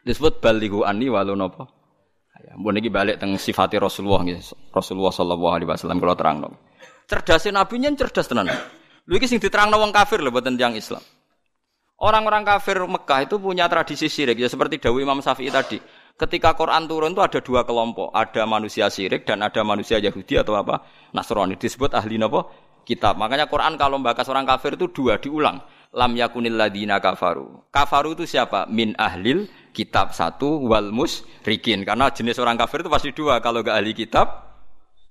[SPEAKER 1] Disebut balighu anni walau napa? Ya, mbon iki balik teng sifati Rasulullah nggih. Rasulullah sallallahu alaihi wasallam kula terangno. Cerdasnya nabi nyen cerdas tenan. Lho iki sing diterangno wong kafir lho boten tiyang Islam. Orang-orang kafir Mekah itu punya tradisi syirik ya seperti Dawi Imam Syafi'i tadi. Ketika Quran turun itu ada dua kelompok, ada manusia syirik dan ada manusia Yahudi atau apa Nasrani disebut ahli nopo kitab. Makanya Quran kalau membahas orang kafir itu dua diulang. Lam yakunil ladina kafaru. Kafaru itu siapa? Min ahlil kitab satu wal musrikin. Karena jenis orang kafir itu pasti dua. Kalau gak ahli kitab,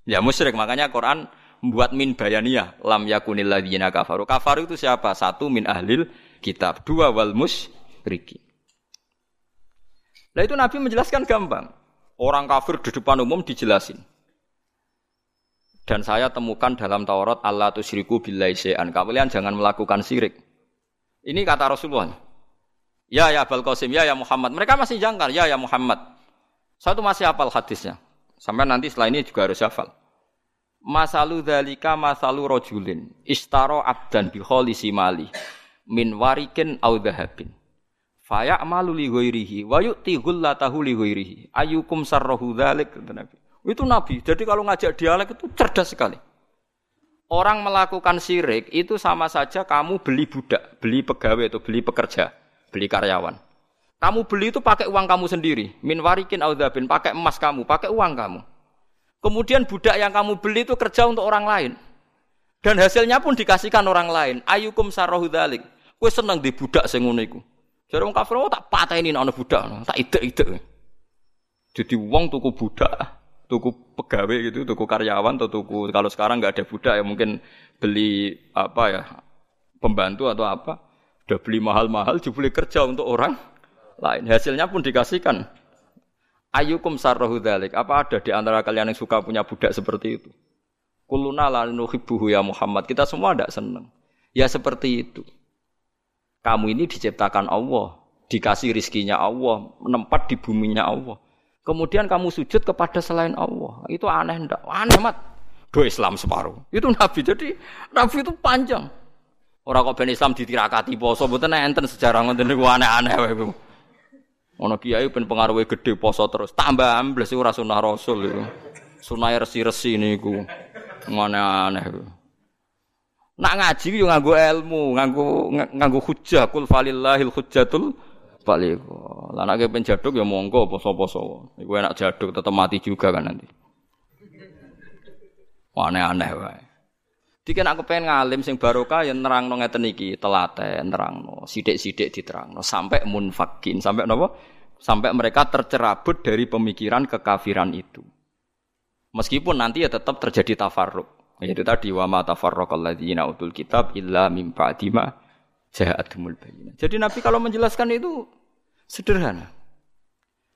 [SPEAKER 1] ya musyrik. Makanya Quran membuat min bayaniyah. Lam yakunil ladina kafaru. Kafaru itu siapa? Satu min ahlil kitab. Dua wal musyriki. Nah itu Nabi menjelaskan gampang. Orang kafir di depan umum dijelasin. Dan saya temukan dalam Taurat Allah tusyriku billahi syai'an. Kalian jangan melakukan syirik. Ini kata Rasulullah. Ya ya Abul Qasim, ya ya Muhammad. Mereka masih jangkar, ya ya Muhammad. Saya itu masih hafal hadisnya. Sampai nanti setelah ini juga harus hafal. Masalu dalika masalu rojulin. Istaro abdan biholisi mali min warikin au dhahabin. Faya amalu li ghairihi wa yu'ti ghullatahu li ghairihi. Ayukum sarrahu dzalik Nabi. Itu Nabi. Jadi kalau ngajak dialek itu cerdas sekali. Orang melakukan syirik itu sama saja kamu beli budak, beli pegawai atau beli pekerja, beli karyawan. Kamu beli itu pakai uang kamu sendiri. Min warikin audabin, pakai emas kamu, pakai uang kamu. Kemudian budak yang kamu beli itu kerja untuk orang lain. Dan hasilnya pun dikasihkan orang lain. Ayukum sarrohu dalik. Kue seneng di budak. Jare wong kafir oh, tak pateni ana budak, tak ide-ide. Jadi uang tuku budak, tuku pegawai gitu, tuku karyawan atau tuku kalau sekarang nggak ada budak ya mungkin beli apa ya pembantu atau apa, udah beli mahal-mahal, dibeli kerja untuk orang lain. Hasilnya pun dikasihkan. Ayukum sarrohu dalik. Apa ada di antara kalian yang suka punya budak seperti itu? Kuluna la nuhibbuhu ya Muhammad. Kita semua tidak senang. Ya seperti itu. Kamu ini diciptakan Allah, dikasih rizkinya Allah, menempat di buminya Allah. Kemudian kamu sujud kepada selain Allah. Itu aneh ndak? Aneh mat. Do Islam separuh. Itu Nabi. Jadi Nabi itu panjang. Orang kok ben Islam ditirakati poso mboten enten sejarah ngoten niku aneh-aneh wae. Ono kiai ben pengaruhe gede poso terus. Tambah ambles ora sunah Rasul itu. Sunah resi-resi niku. Aneh-aneh. Nak ngaji yo nganggo ilmu, nganggo nganggo hujjah kul falillahil hujjatul Balik kok. Lah nek kepen jaduk ya monggo poso-poso. Iku enak jaduk tetep mati juga kan nanti. Aneh-aneh wae. Diken aku pengen ngalim sing barokah ya nerangno ngeten iki, telaten nerangno, sithik-sithik diterangno sampai munfakin, sampai napa? Sampai mereka tercerabut dari pemikiran kekafiran itu. Meskipun nanti ya tetap terjadi tafarruq. Yaitu tadi wa ma tafarraqal ladzina utul kitab illa mim ba'di ma ja'atumul. Jadi Nabi kalau menjelaskan itu sederhana.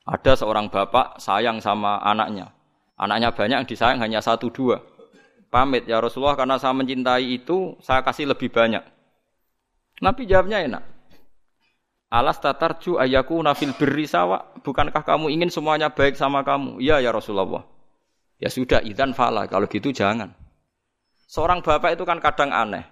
[SPEAKER 1] Ada seorang bapak sayang sama anaknya. Anaknya banyak yang disayang hanya satu dua pamit ya Rasulullah karena saya mencintai itu saya kasih lebih banyak. Nabi jawabnya enak. Alas tatarju ayaku nafil birri sawa. Bukankah kamu ingin semuanya baik sama kamu? Iya ya Rasulullah. Ya sudah, idan fala. Kalau gitu jangan. Seorang bapak itu kan kadang aneh.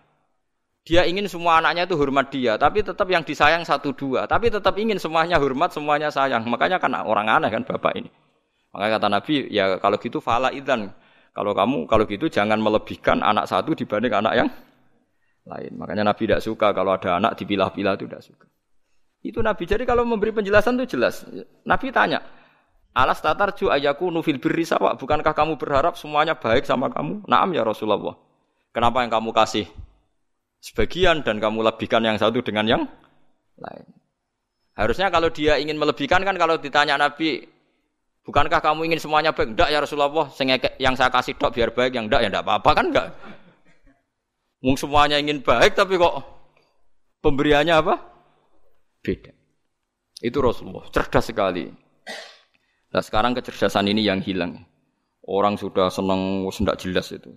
[SPEAKER 1] Dia ingin semua anaknya itu hormat dia, tapi tetap yang disayang satu dua. Tapi tetap ingin semuanya hormat, semuanya sayang. Makanya kan orang aneh kan bapak ini. Makanya kata Nabi, ya kalau gitu fala idan. Kalau kamu kalau gitu jangan melebihkan anak satu dibanding anak yang lain. Makanya Nabi tidak suka kalau ada anak dipilah-pilah itu tidak suka. Itu Nabi. Jadi kalau memberi penjelasan itu jelas. Nabi tanya, Alas tatar ju ayaku nufil birri. Bukankah kamu berharap semuanya baik sama kamu? Naam ya Rasulullah. Kenapa yang kamu kasih sebagian dan kamu lebihkan yang satu dengan yang lain? Harusnya kalau dia ingin melebihkan kan kalau ditanya Nabi, Bukankah kamu ingin semuanya baik? Enggak ya Rasulullah, yang saya kasih dok biar baik, yang enggak ya enggak apa-apa kan enggak. Mung semuanya ingin baik tapi kok pemberiannya apa? Beda. Itu Rasulullah, cerdas sekali. Nah sekarang kecerdasan ini yang hilang. Orang sudah senang, sudah jelas itu.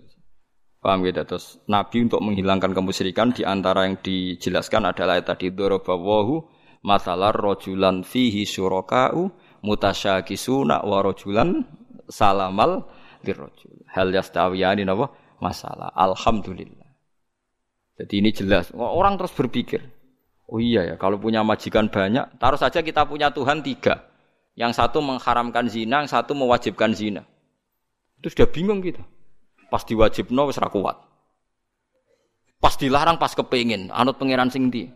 [SPEAKER 1] Paham gitu? Terus Nabi untuk menghilangkan kemusyrikan di antara yang dijelaskan adalah tadi dorobawahu masalah rojulan fihi syuraka'u mutasyakisuna wa rajulan salamal lirrajul. Hal yastawiyani napa? Masalah. Alhamdulillah. Jadi ini jelas. Orang terus berpikir, oh iya ya, kalau punya majikan banyak, taruh saja kita punya Tuhan tiga. Yang satu mengharamkan zina, yang satu mewajibkan zina. Itu sudah bingung kita. Pas diwajibno wis kuat. Pas dilarang pas kepingin, anut pangeran sing ndi.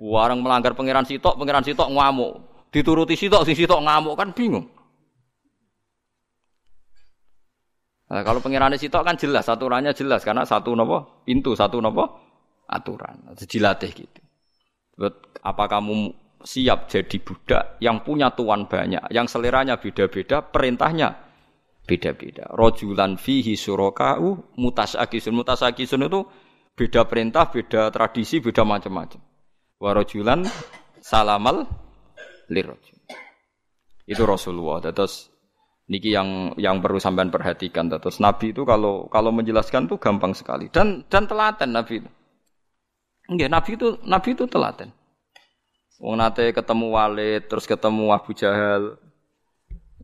[SPEAKER 1] Warang melanggar pangeran sitok, pangeran sitok ngamuk. Dituruti sitok, sing sitok ngamuk kan bingung. Nah, kalau pengirannya sitok kan jelas, aturannya jelas karena satu nopo pintu, satu nopo aturan. Dilatih gitu. Apa kamu siap jadi budak yang punya tuan banyak, yang seleranya beda-beda, perintahnya beda-beda. Rojulan fihi surokau mutasakisun. Mutasakisun itu beda perintah, beda tradisi, beda macam-macam. Warojulan salamal lirrajul. Itu Rasulullah. Terus niki yang yang perlu sampean perhatikan. Terus Nabi itu kalau kalau menjelaskan tuh gampang sekali dan dan telaten Nabi itu. Enggak, Nabi itu Nabi itu telaten. Wong nate ketemu Walid, terus ketemu Abu Jahal.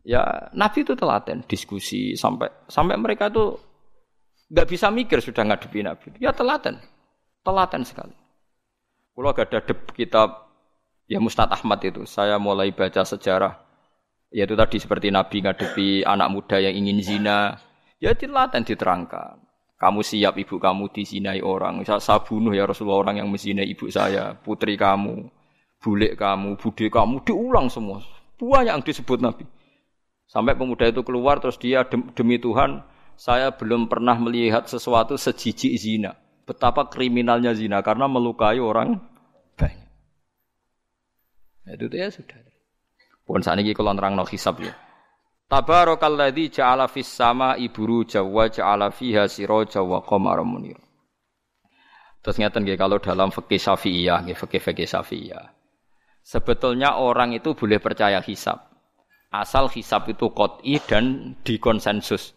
[SPEAKER 1] Ya, Nabi itu telaten, diskusi sampai sampai mereka tuh nggak bisa mikir sudah ngadepi Nabi. Ya telaten, telaten sekali. Kalau gak ada kitab Ya Mustad Ahmad itu. Saya mulai baca sejarah. Yaitu tadi seperti Nabi ngadepi anak muda yang ingin zina. Ya dan diterangkan. Kamu siap ibu kamu dizinai orang. Saya, saya bunuh ya Rasulullah orang yang menzinai ibu saya. Putri kamu. Bulik kamu. Bude kamu. Diulang semua. Banyak yang disebut Nabi. Sampai pemuda itu keluar terus dia demi Tuhan. Saya belum pernah melihat sesuatu sejijik zina. Betapa kriminalnya zina. Karena melukai orang itu ya sudah. Pun saat ini kalau nerang no hisab ya. Tabarakalladzi ja'ala fis sama iburu jawa ja'ala fiha siraja wa qamara munir. Terus ngeten nggih kalau dalam fikih Syafi'iyah, fikih-fikih Syafi'iyah. Sebetulnya orang itu boleh percaya hisab. Asal hisab itu qot'i dan dikonsensus.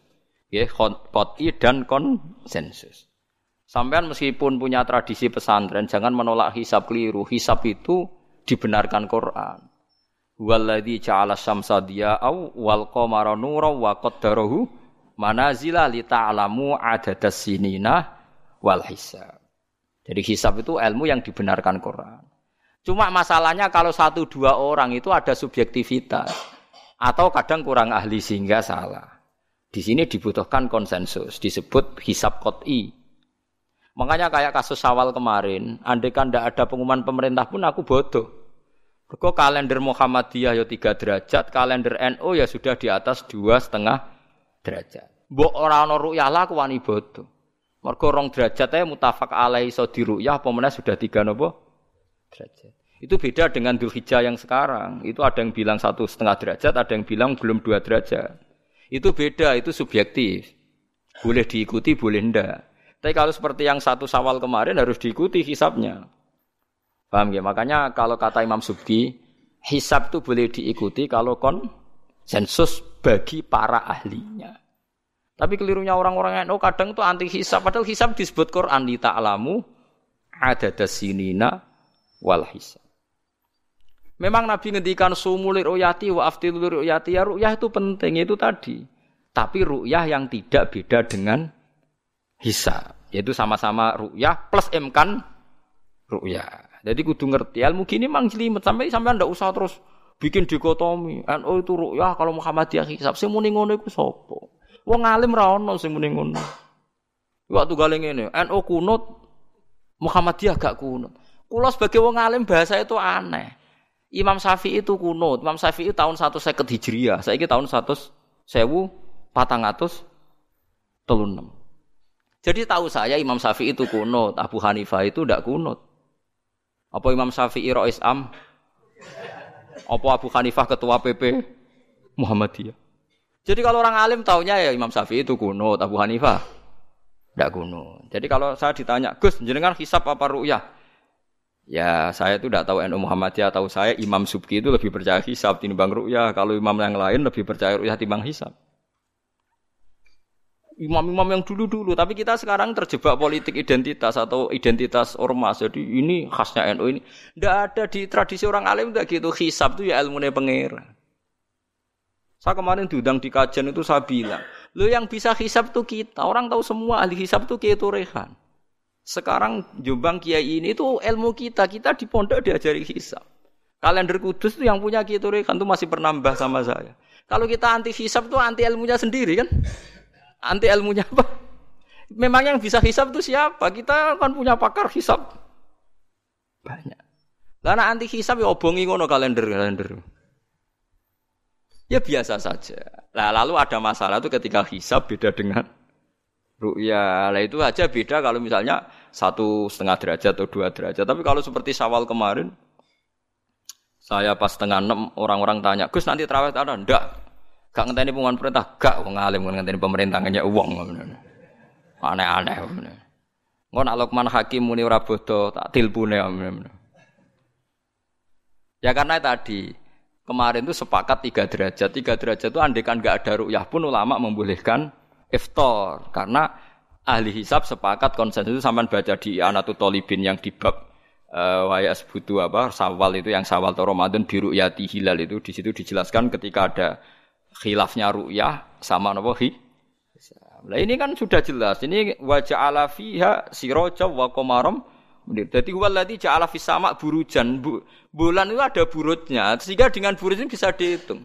[SPEAKER 1] Nggih, qot'i dan konsensus. Sampean meskipun punya tradisi pesantren, jangan menolak hisab keliru. Hisab itu dibenarkan Quran. Walladzi ja'ala syamsa diya'au wal qamara nuran wa qaddarahu manazila li ta'lamu adadas sinina wal hisab. Jadi hisab itu ilmu yang dibenarkan Quran. Cuma masalahnya kalau satu dua orang itu ada subjektivitas atau kadang kurang ahli sehingga salah. Di sini dibutuhkan konsensus, disebut hisab kot'i. Makanya kayak kasus awal kemarin, andai kan tidak ada pengumuman pemerintah pun aku bodoh. Mergo kalender Muhammadiyah ya tiga derajat, kalender NU ya sudah di atas dua setengah derajat. Mbok ora ana ru'yah lah wani bodoh. Mergo rong derajat mutafak alaihi iso diruyah apa sudah tiga nopo derajat. Itu beda dengan Dzulhijjah yang sekarang. Itu ada yang bilang satu setengah derajat, ada yang bilang belum dua derajat. Itu beda, itu subjektif. Boleh diikuti, boleh ndak. Tapi kalau seperti yang satu sawal kemarin harus diikuti hisapnya. Paham ya? Makanya kalau kata Imam Subki, hisab itu boleh diikuti kalau kon sensus bagi para ahlinya. Tapi kelirunya orang-orang yang oh, kadang itu anti hisab. Padahal hisab disebut Quran di ta'lamu ada dasinina wal hisab. Memang Nabi ngendikan sumulir uyati wa aftilur uyati ya ru'yah itu penting itu tadi. Tapi ru'yah yang tidak beda dengan hisab. Yaitu sama-sama ru'yah plus emkan ru'yah. Jadi kudu ngerti ilmu gini mang jelimet sampai sampai ndak usah terus bikin dikotomi. NU itu rukyah kalau Muhammadiyah hisab sing muni ngono iku sapa? Wong alim ra ono sing muni ngono. Waktu galing ini, NU kunut Muhammadiyah gak kunut. Kulo sebagai wong alim bahasa itu aneh. Imam Syafi'i itu kunut. Imam Syafi'i tahun 150 Hijriah. Saiki tahun 100 sewu patang atus telunem. Jadi tahu saya Imam Syafi'i itu kunut, Abu Hanifah itu tidak kunut. Apa Imam Syafi'i Rois Am? Apa Abu Hanifah ketua PP Muhammadiyah? Jadi kalau orang alim taunya ya Imam Syafi'i itu kuno, Abu Hanifah tidak kuno. Jadi kalau saya ditanya, Gus, jenengan hisap apa ru'yah? Ya saya itu tidak tahu NU Muhammadiyah, tahu saya Imam Subki itu lebih percaya hisap timbang ru'yah. Kalau imam yang lain lebih percaya ru'yah timbang hisap imam-imam yang dulu-dulu, tapi kita sekarang terjebak politik identitas atau identitas ormas. Jadi ini khasnya NU ini. Tidak ada di tradisi orang alim tidak gitu. Hisab itu ya ilmu pengira. Saya kemarin diundang di kajian itu saya bilang, lo yang bisa hisab itu kita. Orang tahu semua ahli hisab itu Kiai Turehan. Sekarang Jombang Kiai ini itu ilmu kita. Kita di pondok diajari hisab. Kalender kudus itu yang punya Kiai Turehan itu masih pernambah sama saya. Kalau kita anti hisab itu anti ilmunya sendiri kan? Anti ilmunya apa? Memang yang bisa hisap itu siapa? Kita kan punya pakar hisap banyak. Karena anti hisap ya obongi ngono kalender kalender. Ya biasa saja. Nah, lalu ada masalah itu ketika hisap beda dengan ru'ya. Lah itu aja beda kalau misalnya satu setengah derajat atau dua derajat. Tapi kalau seperti sawal kemarin, saya pas setengah enam orang-orang tanya, Gus nanti terawih ada? Enggak. Gak ngenteni pengumuman perintah, gak wong alim ngenteni pemerintah ngenya uang. Aneh-aneh. Ngono nak Luqman Hakim muni ora tak tilpune. Ya karena tadi kemarin itu sepakat tiga derajat. Tiga derajat itu andekan gak ada rukyah pun ulama membolehkan iftar karena ahli hisab sepakat konsensus itu sampai baca di Anatu Tolibin yang di bab uh, wayas butuh apa sawal itu yang sawal atau Ramadan di ru'yati hilal itu di situ dijelaskan ketika ada khilafnya ru'yah sama napa hi. Nah ini kan sudah jelas. Ini wajah ala fiha siroja wa komarom. Jadi waladhi ja'ala fis sama burujan. Bu, bulan itu ada burutnya. Sehingga dengan burut ini bisa dihitung.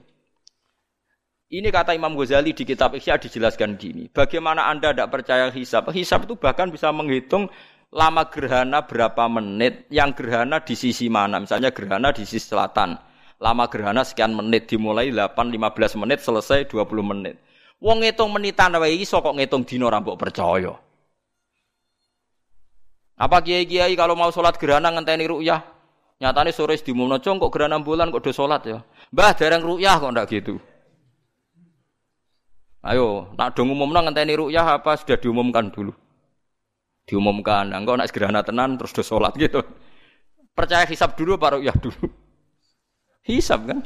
[SPEAKER 1] Ini kata Imam Ghazali di kitab Ihya dijelaskan gini. Bagaimana Anda tidak percaya hisab? Hisab itu bahkan bisa menghitung lama gerhana berapa menit, yang gerhana di sisi mana. Misalnya gerhana di sisi selatan Lama gerhana sekian menit dimulai 8 15 menit selesai 20 menit. Wong ngitung menitan wae iso kok ngitung dina ora percaya. Apa kiai-kiai kalau mau sholat gerhana ngenteni ru'yah? Nyatane sore diumumno cong kok gerhana bulan kok do sholat ya. Mbah dereng ru'yah kok ndak gitu. Ayo, nak do ngumumno ngenteni ru'yah apa sudah diumumkan dulu? Diumumkan, engko nak gerhana tenan terus do sholat gitu. Percaya hisap dulu apa ru'yah dulu? Hisab kan?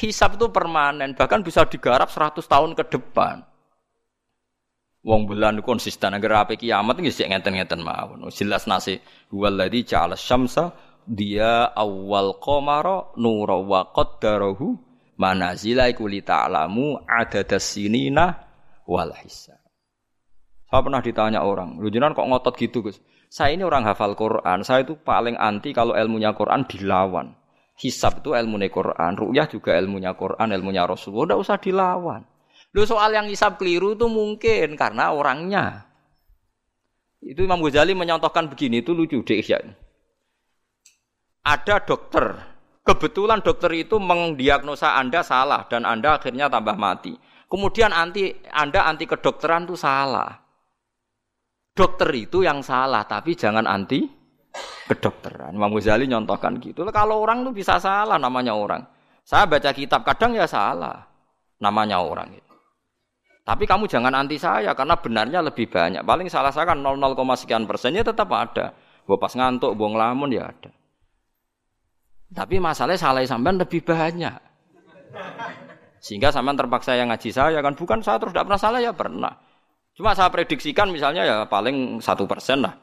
[SPEAKER 1] Hisab itu permanen, bahkan bisa digarap 100 tahun ke depan. Wong bulan konsisten agar apa kiamat nggih sik ngeten-ngeten mawon. Jelas nasi waladhi ja'ala syamsa dia awal qamara nura wa manazila iku li ta'lamu adadas sinina wal hisab. Saya pernah ditanya orang, lu kok ngotot gitu, Gus? Saya ini orang hafal Quran, saya itu paling anti kalau ilmunya Quran dilawan. Hisab itu ilmunya Quran, ru'yah juga ilmunya Quran, ilmunya Rasulullah, tidak usah dilawan. Lu soal yang hisab keliru itu mungkin karena orangnya. Itu Imam Ghazali menyontohkan begini, itu lucu deh ya. ada dokter. Kebetulan dokter itu mendiagnosa Anda salah dan Anda akhirnya tambah mati. Kemudian anti Anda anti kedokteran itu salah. Dokter itu yang salah, tapi jangan anti kedokteran. Imam Ghazali nyontohkan gitu. Kalau orang itu bisa salah namanya orang. Saya baca kitab kadang ya salah namanya orang itu. Tapi kamu jangan anti saya karena benarnya lebih banyak. Paling salah saya kan 0, sekian persennya tetap ada. Gue pas ngantuk, buang lamun ya ada. Tapi masalahnya salah sampean lebih banyak. Sehingga sampean terpaksa yang ngaji saya kan bukan saya terus tidak pernah salah ya pernah. Cuma saya prediksikan misalnya ya paling satu persen lah.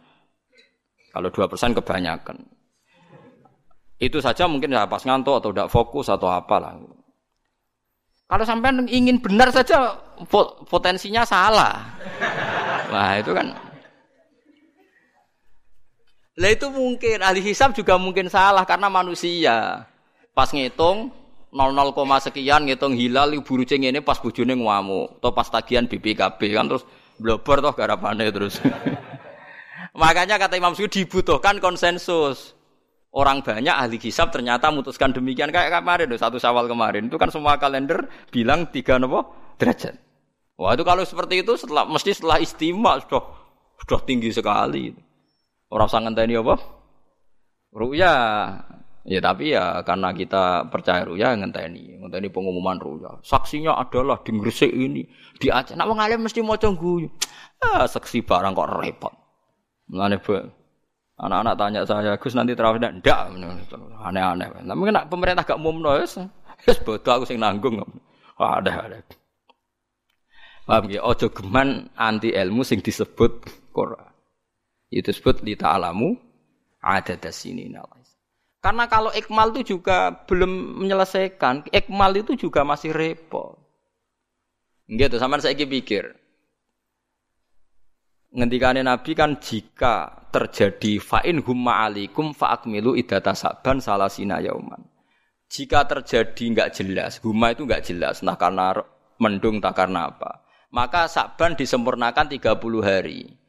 [SPEAKER 1] Kalau dua persen kebanyakan. Itu saja mungkin ya pas ngantuk atau tidak fokus atau apalah. Kalau sampai ingin benar saja potensinya salah. Nah itu kan. Lah itu mungkin ahli hisab juga mungkin salah karena manusia. Pas ngitung 00, sekian ngitung hilal buru ceng ini pas bojone ngamuk atau pas tagihan BPKB kan terus blobor toh garapane terus. *laughs* Makanya kata Imam Suyuti dibutuhkan konsensus orang banyak ahli hisab ternyata memutuskan demikian kayak kemarin satu sawal kemarin itu kan semua kalender bilang tiga nopo derajat. Wah itu kalau seperti itu setelah mesti setelah istimewa sudah sudah tinggi sekali. Orang sangat tadi apa? Ruya. Ya tapi ya karena kita percaya ruya ngenteni, ngenteni pengumuman ruya. Saksinya adalah di Gresik ini, di Aceh. Nak wong mesti maca guyu. Ah, saksi barang kok repot. Mulane Anak-anak tanya saya, Gus nanti terawih ndak? Aneh-aneh. Tapi kena pemerintah gak wis. Wis bodoh aku sing nanggung. Ada ada. Paham ya? Ojo geman anti ilmu sing disebut Quran. Itu disebut li ta'alamu ada sini Karena kalau ikmal itu juga belum menyelesaikan, ikmal itu juga masih repot. Gitu, sama saya pikir. Ngendikane Nabi kan jika terjadi fa'in humma alikum fa'akmilu idata saban salasina yauman. Jika terjadi nggak jelas, humma itu nggak jelas, nah karena mendung tak karena apa. Maka saban disempurnakan 30 hari.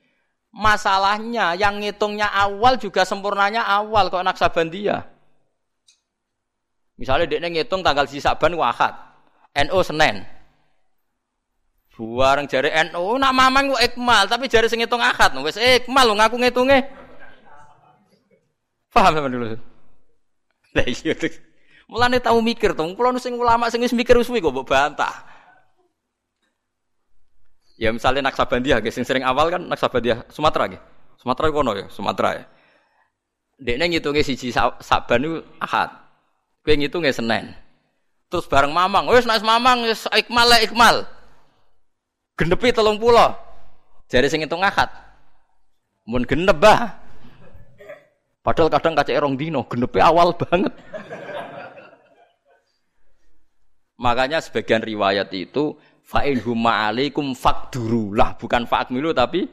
[SPEAKER 1] Masalahnya yang ngitungnya awal juga sempurnanya awal kok anak saban dia. Misalnya dia ngitung tanggal si saban wahad, NO Senin. Buareng jari NU nak mamang ku ikmal, tapi jari sing ngitung akad wis ikmal ngaku ngitunge. Paham sampean dulu? Lah iya. Mulane tau mikir to, kula sing ulama sing mikir wis mbok bantah. Ya misalnya Naksabandia, sing sering awal kan Naksabandia Sumatera nggih. Sumatera kono ya, Sumatera ya. Dekne ngitunge siji Saban niku Ahad. Kowe ngitunge Senin. Terus bareng Mamang, wis nek Mamang wis ikmal ikmal genepi telung pulau. Jadi sing itu ngakat. Mun genep bah. Padahal kadang kaca erong dino, genepi awal banget. Makanya sebagian riwayat itu fa'in huma alaikum fakduru lah bukan fa'akmilu tapi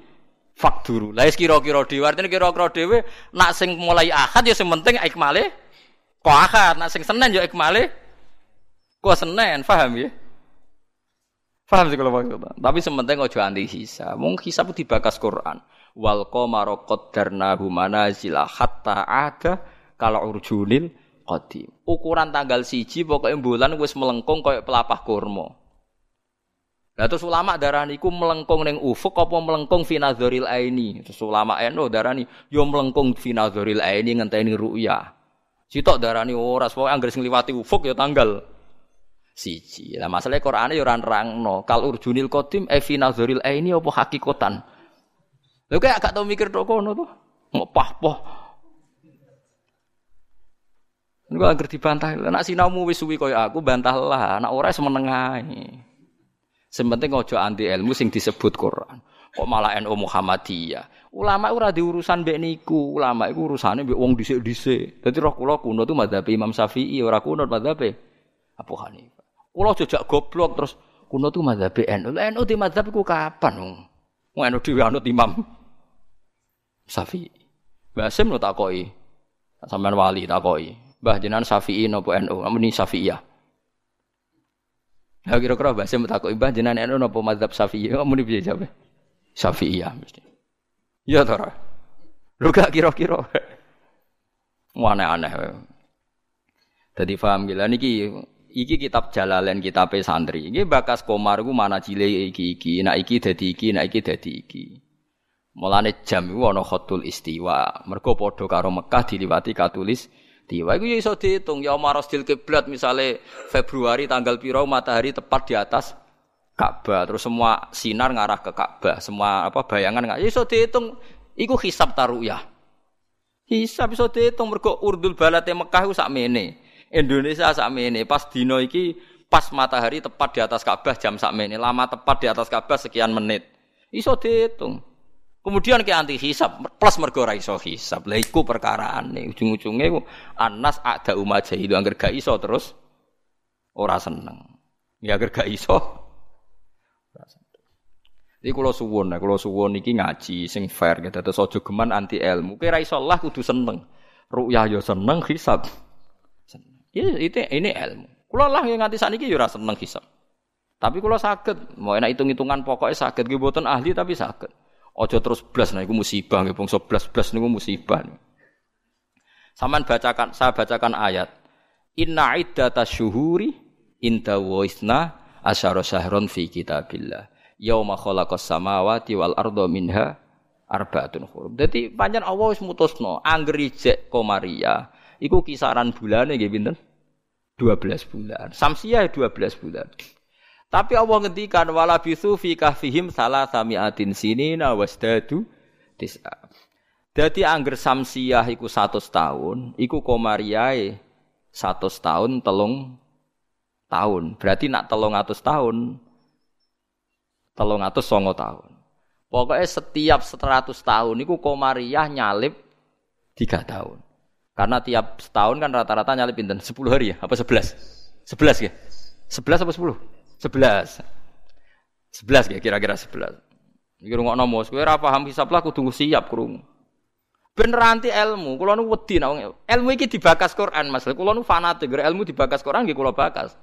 [SPEAKER 1] fakduru. Lah kira-kira dhewe artine kira-kira dhewe nak sing mulai akad ya sing penting ikmale kok akad, nak sing Senin ya ikmale kok Senin, paham ya? Paham sih kalau maksudnya. Tapi sementing ojo anti hisab. Mung hisab dibakas Quran. Wal qamara qaddarnahu manazila hatta ada kalau urjunil qadim. Ukuran tanggal siji pokoknya bulan wis melengkung kayak pelapah kurma. Nah terus ulama darani ku melengkung neng ufuk apa melengkung finadzoril aini. Terus ulama eno darani yo melengkung finadzoril aini ngenteni ru'ya. Sitok darani ora pokoke anggere sing ufuk ya tanggal siji. Lah masalah Qur'ane ya ora nerangno. Kal urjunil qadim e fi nazaril aini apa hakikatan. Lha kayak gak tau mikir tok kono to. Ngopah-poh. Niku anggere dibantah. Nek sinaumu wis suwi kaya aku bantahlah. Nek ora semeneng ae. Sementing ojo anti ilmu sing disebut Quran. Kok malah NU Muhammadiyah. Ulama ora diurusan mbek niku. Ulama iku urusane mbek wong dhisik-dhisik. Dadi roh kula kuno tuh madzhab Imam Syafi'i ora kuno madzhab Abu Hanifah. Kulo jejak goblok terus kuno tuh madzhab NU. NU di madzhab ku kapan? Wong NU dhewe anut Imam Syafi'i. Mbah Sim takoki. Sampeyan wali takoki. Mbah jenengan Syafi'i napa NU? Amuni Syafi'iyah. Lah kira-kira Mbah Sim takoki Mbah jenengan NU napa madzhab Syafi'i? Amuni piye jawabe? Syafi'iyah mesti. Iya to ora? Lu gak kira-kira. Aneh-aneh. Jadi paham gila niki iki kitab Jalalain kitab santri. Iki bakas komar ku mana cile iki iki, nak iki dadi iki, nak iki dadi iki. Mulane jam iku ana khatul istiwa. Mergo padha karo Mekah diliwati katulis istiwa. Iku ya iso diitung ya kiblat misale Februari tanggal piro matahari tepat di atas Ka'bah, terus semua sinar ngarah ke Ka'bah, semua apa bayangan nggak ya iso diitung iku hisab taruyah. Hisab iso diitung mergo urdul balate Mekah iku sakmene. Indonesia sakmene pas dino iki pas matahari tepat di atas Ka'bah jam sakmene, lama tepat di atas Ka'bah sekian menit. Iso diitung. Kemudian ke anti hisab plus mergo ra iso hisab. Lah iku perkarane ujung-ujunge anas ada umat itu angger gak iso terus ora seneng. Ya angger gak iso. Ora seneng. Iki kula suwun, kula suwun iki ngaji sing fair gitu. Terus aja geman anti ilmu. Kira iso lah kudu seneng. Ru'yah yo ya seneng hisab. Seneng. Ya itu ini ilmu. Kula lah yang nganti sakniki yo ora seneng hisab. Tapi kula saged, mau enak hitung-hitungan pokoknya saged nggih mboten ahli tapi saged. Ojo terus blas nah iku musibah nggih bangsa blas-blas niku musibah. Saman bacakan saya bacakan ayat. Inna iddata syuhuri inda waisna asyara syahron fi kitabillah. Yauma khalaqas samawati wal arda minha arbaatun hurum. Dadi pancen Allah wis mutusno angger ijek komaria iku kisaran bulane nggih pinten? 12 bulan. Samsiah 12 bulan. Tapi Allah ngendikan wala bisu fi kahfihim salah samiatin sinina wasdadu tis'a. Dadi angger samsiah iku 100 tahun, iku komariae 100 tahun telung tahun. Berarti nak telung atus tahun telung atus songo tahun. Pokoknya setiap 100 tahun iku komariah nyalip 3 tahun. Karena tiap setahun kan rata-rata nyalip pinten? 10 hari ya? Apa 11? 11 ya? 11 apa 10? Sebelas. Sebelas ya kira-kira sebelas. Iki rungokno mos, kowe ora paham hisab lah kudu siap krungu. Bener anti ilmu, kula nu wedi ilmu iki dibakas Quran, Mas. Kula nu fanatik, ilmu dibakas Quran nggih kula bakas.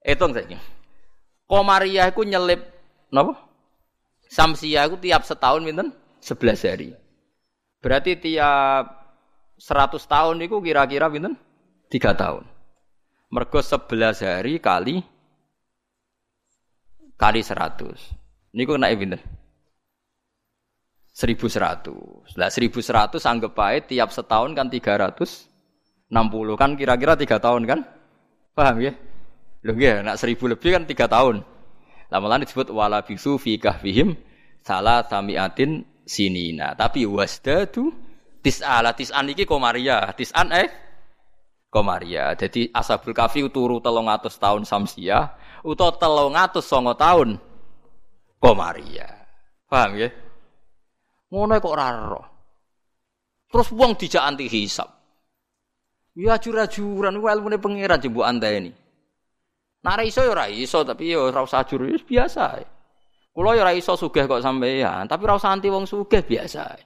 [SPEAKER 1] Etung saiki. Komariah iku nyelip napa? Samsia iku tiap setahun pinten? 11 hari. Berarti tiap 100 tahun itu kira-kira pinten? 3 tahun. Mergo 11 hari kali kali 100. Niku kena pinten? 1100. Lah 1100 anggap baik tiap setahun kan 360 kan kira-kira 3 tahun kan? Paham ya? Lho nggih, nak 1000 lebih kan 3 tahun. Lah malah disebut wala bisu fi kahfihim salah samiatin sinina. Tapi wasdadu tis'ala tis'an iki komaria. Tis'an eh komaria. Jadi ashabul kafi turu 300 tahun samsia utawa telung atus songo tahun komaria. Paham ya? Ngono kok raro. Terus wong dijak anti hisap. Ya ajur-ajuran ku ilmune pangeran jembu ini. Nara iso ya ora iso tapi ya ora usah ajur biasa. Kulo ya ora iso sugih kok sampeyan, tapi ora usah anti wong sugih biasa.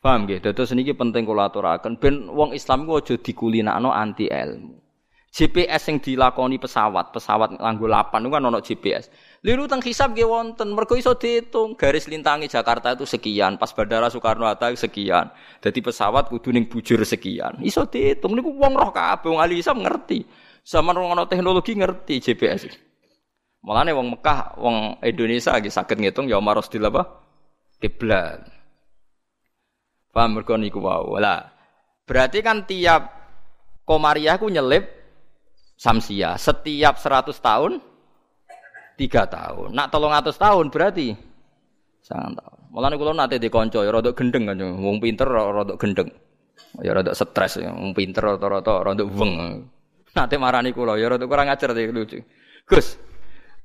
[SPEAKER 1] Paham nggih? Dados niki penting kula aturaken ben wong Islam ku aja dikulinakno anti ilmu. GPS yang dilakoni pesawat, pesawat nganggo lapan itu kan ono GPS. Liru teng hisab nggih wonten, mergo iso diitung garis lintangi Jakarta itu sekian, pas Bandara Soekarno Hatta sekian. Jadi pesawat kudu ning bujur sekian. Iso diitung niku wong roh kabeh wong ahli hisab ngerti. Zaman wong ono teknologi ngerti GPS. Mulane wong Mekah, wong Indonesia lagi sakit ngitung ya maros di apa? Kiblat. Paham mergo niku wae. Lah, berarti kan tiap komariah ku nyelip samsia. Setiap 100 tahun tiga tahun. Nak tolong atas tahun berarti sangat tahun. Mulane kula nate dikonco ya rada gendeng kan wong pinter rada gendeng. Ya rada stres ya wong pinter rata-rata rada weng. Nate marani kula ya rada kurang ajar iki lucu. Gus,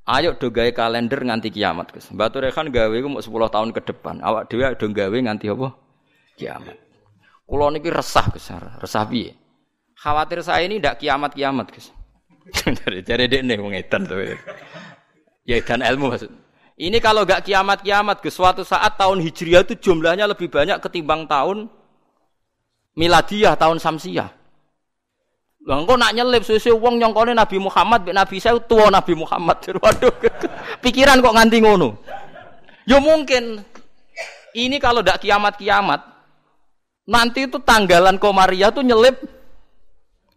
[SPEAKER 1] ayo do kalender nganti kiamat, Gus. Batu Rehan gawe ku mau 10 tahun ke depan. Awak dhewe do gawe nganti apa? Kiamat. Kula niki resah, Gus. Resah piye? Khawatir saya ini ndak kiamat-kiamat, Gus. Jadi dia nih mengedan tuh. Ya ilmu maksud. Ini kalau gak kiamat-kiamat ke suatu saat tahun Hijriah itu jumlahnya lebih banyak ketimbang tahun miladiah tahun Samsiah. Lah engko nak nyelip susu wong nyongkone Nabi Muhammad Nabi saya tua Nabi Muhammad. *laughs* Waduh. Pikiran kok nganti ngono. Ya mungkin ini kalau ndak kiamat-kiamat Nanti itu tanggalan Komariah tuh nyelip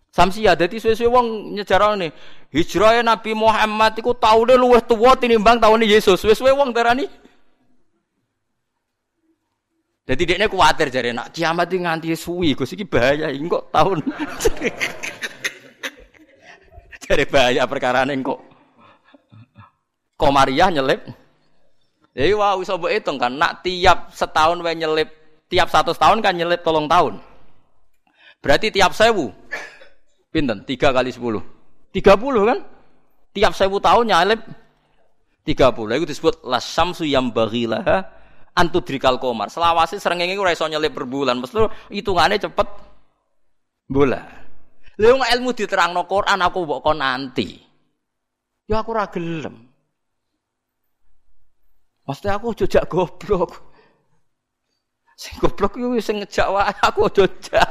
[SPEAKER 1] Samsia. Jadi suwe-suwe wong nyejarane hijrah Nabi Muhammad iku taune luwih tuwa tinimbang taune Yesus. Suwe-suwe wong darani jadi dia ini khawatir jadi nak kiamat ini nganti suwi, gue sih bahaya, ini kok tahun. *laughs* jadi bahaya perkara ini kok. Komariah nyelip. Jadi wah bisa hitung kan, nak tiap setahun wae nyelip, tiap satu tahun kan nyelip tolong tahun. Berarti tiap sewu, pinten? Tiga kali sepuluh, tiga puluh kan? Tiap sewu tahun nyelip tiga puluh. Itu disebut lasamsu yang bagilah antudrikal komar. Selawasi srengenge ora iso nyelip per bulan. Mesti hitungane cepet bola. Lha ilmu diterangno Quran aku mbok kon nanti. Ya aku ora gelem. Mesti aku jejak goblok. Sing goblok yo sing ngejak wae aku jejak.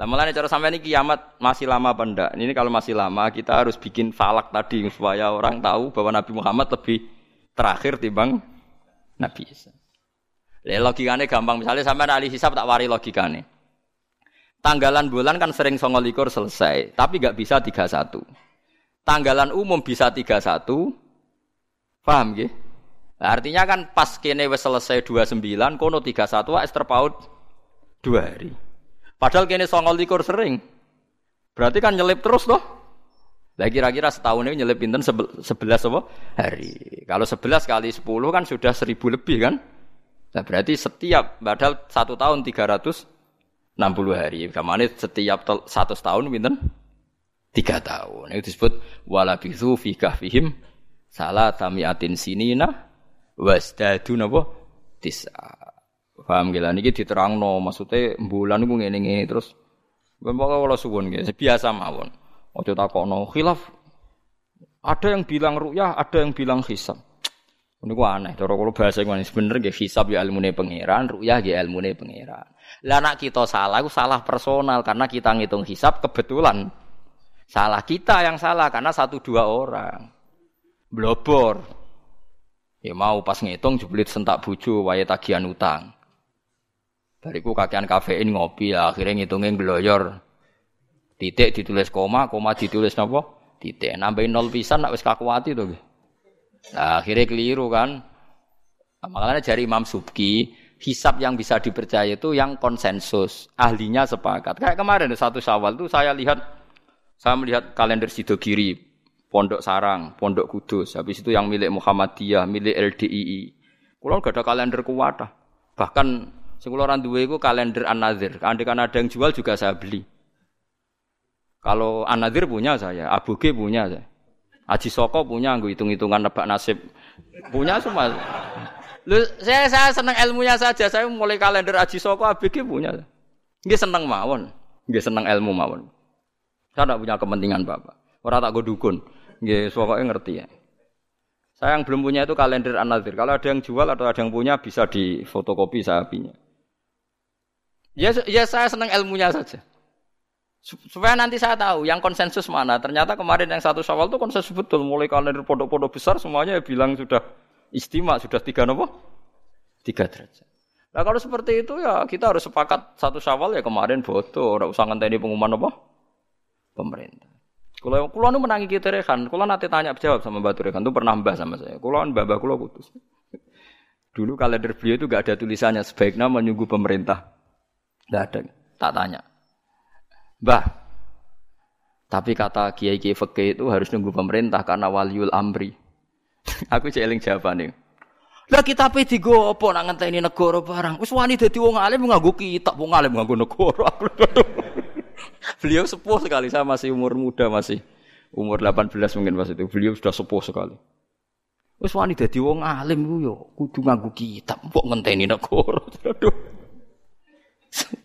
[SPEAKER 1] Nah, malah cara sampai ini kiamat masih lama apa enggak? Ini kalau masih lama kita harus bikin falak tadi supaya orang tahu bahwa Nabi Muhammad lebih terakhir timbang Nabi Isa. Le logikane gampang misalnya sampai ahli hisab tak wari logikane. Tanggalan bulan kan sering songo likur selesai, tapi gak bisa 31. Tanggalan umum bisa 31. Paham gak? Nah, artinya kan pas kene wis selesai 29, kono 31 wis terpaut 2 hari. Padahal kene songo likur sering. Berarti kan nyelip terus loh. Lah kira-kira setahun ini nyelip pinten sebelas apa? hari. Kalau sebelas kali sepuluh kan sudah seribu lebih kan? Nah berarti setiap padahal satu tahun tiga ratus enam puluh hari. Kamane setiap satu tahun pinten? Tiga tahun. Itu disebut walabithu fi kahfihim salah tamiatin sinina wasdadu napa? Tisa. Paham gila niki diterangno maksudnya bulan niku ngene-ngene terus Bapak kalau suwun nggih biasa mawon. Ojo takono khilaf. Ada yang bilang ru'yah, ada yang bilang hisab. Ini gua aneh. Cara kalau bahasa gua bener gak hisab ya ilmune pangeran, ru'yah ya ilmune pangeran. Lah nak kita salah, itu salah personal karena kita ngitung hisab kebetulan. Salah kita yang salah karena satu dua orang. Blobor. Ya mau pas ngitung jeblit sentak buju wae tagihan utang. Bariku kakean kafein ngopi akhirnya ngitungin gloyor. Titik ditulis koma, koma ditulis napa? Titik. Nambahin nol pisan nak wis kakuati to Nah, akhirnya keliru kan. Makanya dari Imam Subki, hisap yang bisa dipercaya itu yang konsensus, ahlinya sepakat. Kayak kemarin satu Syawal itu saya lihat saya melihat kalender Sidogiri, Pondok Sarang, Pondok Kudus, habis itu yang milik Muhammadiyah, milik LDII. Kulo gak ada kalender kuwata. Bahkan sing kula duwe iku kalender An-Nadzir. Andai ada yang jual juga saya beli. Kalau Anadir punya saya, Abu G punya saya. Aji Soko punya, gue hitung-hitungan nebak nasib. Punya semua. Lu, saya, saya senang ilmunya saja. Saya mulai kalender Aji Soko, Abu G punya. Dia senang mawon. Dia senang ilmu mawon. Saya tidak punya kepentingan bapak. Orang tak gue dukun. Dia pokoknya ngerti ya. Saya yang belum punya itu kalender Anadir. Kalau ada yang jual atau ada yang punya bisa di fotokopi saya punya. Ya, ya saya senang ilmunya saja. Supaya nanti saya tahu yang konsensus mana. Ternyata kemarin yang satu syawal itu konsensus betul. Mulai kalender pondok-pondok besar semuanya bilang sudah istimewa, sudah tiga nopo? Tiga derajat. Nah kalau seperti itu ya kita harus sepakat satu syawal ya kemarin foto. Ora usah ngenteni pengumuman apa? Pemerintah. Kalau kulo nu menangi kita rekan, kulo nanti tanya jawab sama Batu Rekan itu pernah mbah sama saya. Kulo mbah mbah kulo putus. Dulu kalender beliau itu gak ada tulisannya sebaiknya menunggu pemerintah. Gak ada. Tak tanya. Bah, tapi kata kiai kiai fakih itu harus nunggu pemerintah karena waliul amri. *laughs* Aku celing jawabannya. Lah kita pe digo apa nak ngenteni negara barang. Wis wani dadi wong alim nganggo kitab, wong alim nganggo negara. *laughs* Beliau sepuh sekali, saya masih umur muda masih umur 18 mungkin pas itu. Beliau sudah sepuh sekali. Wis wani dadi wong alim ku yo kudu nganggo kitab, kok ngenteni negara. *laughs*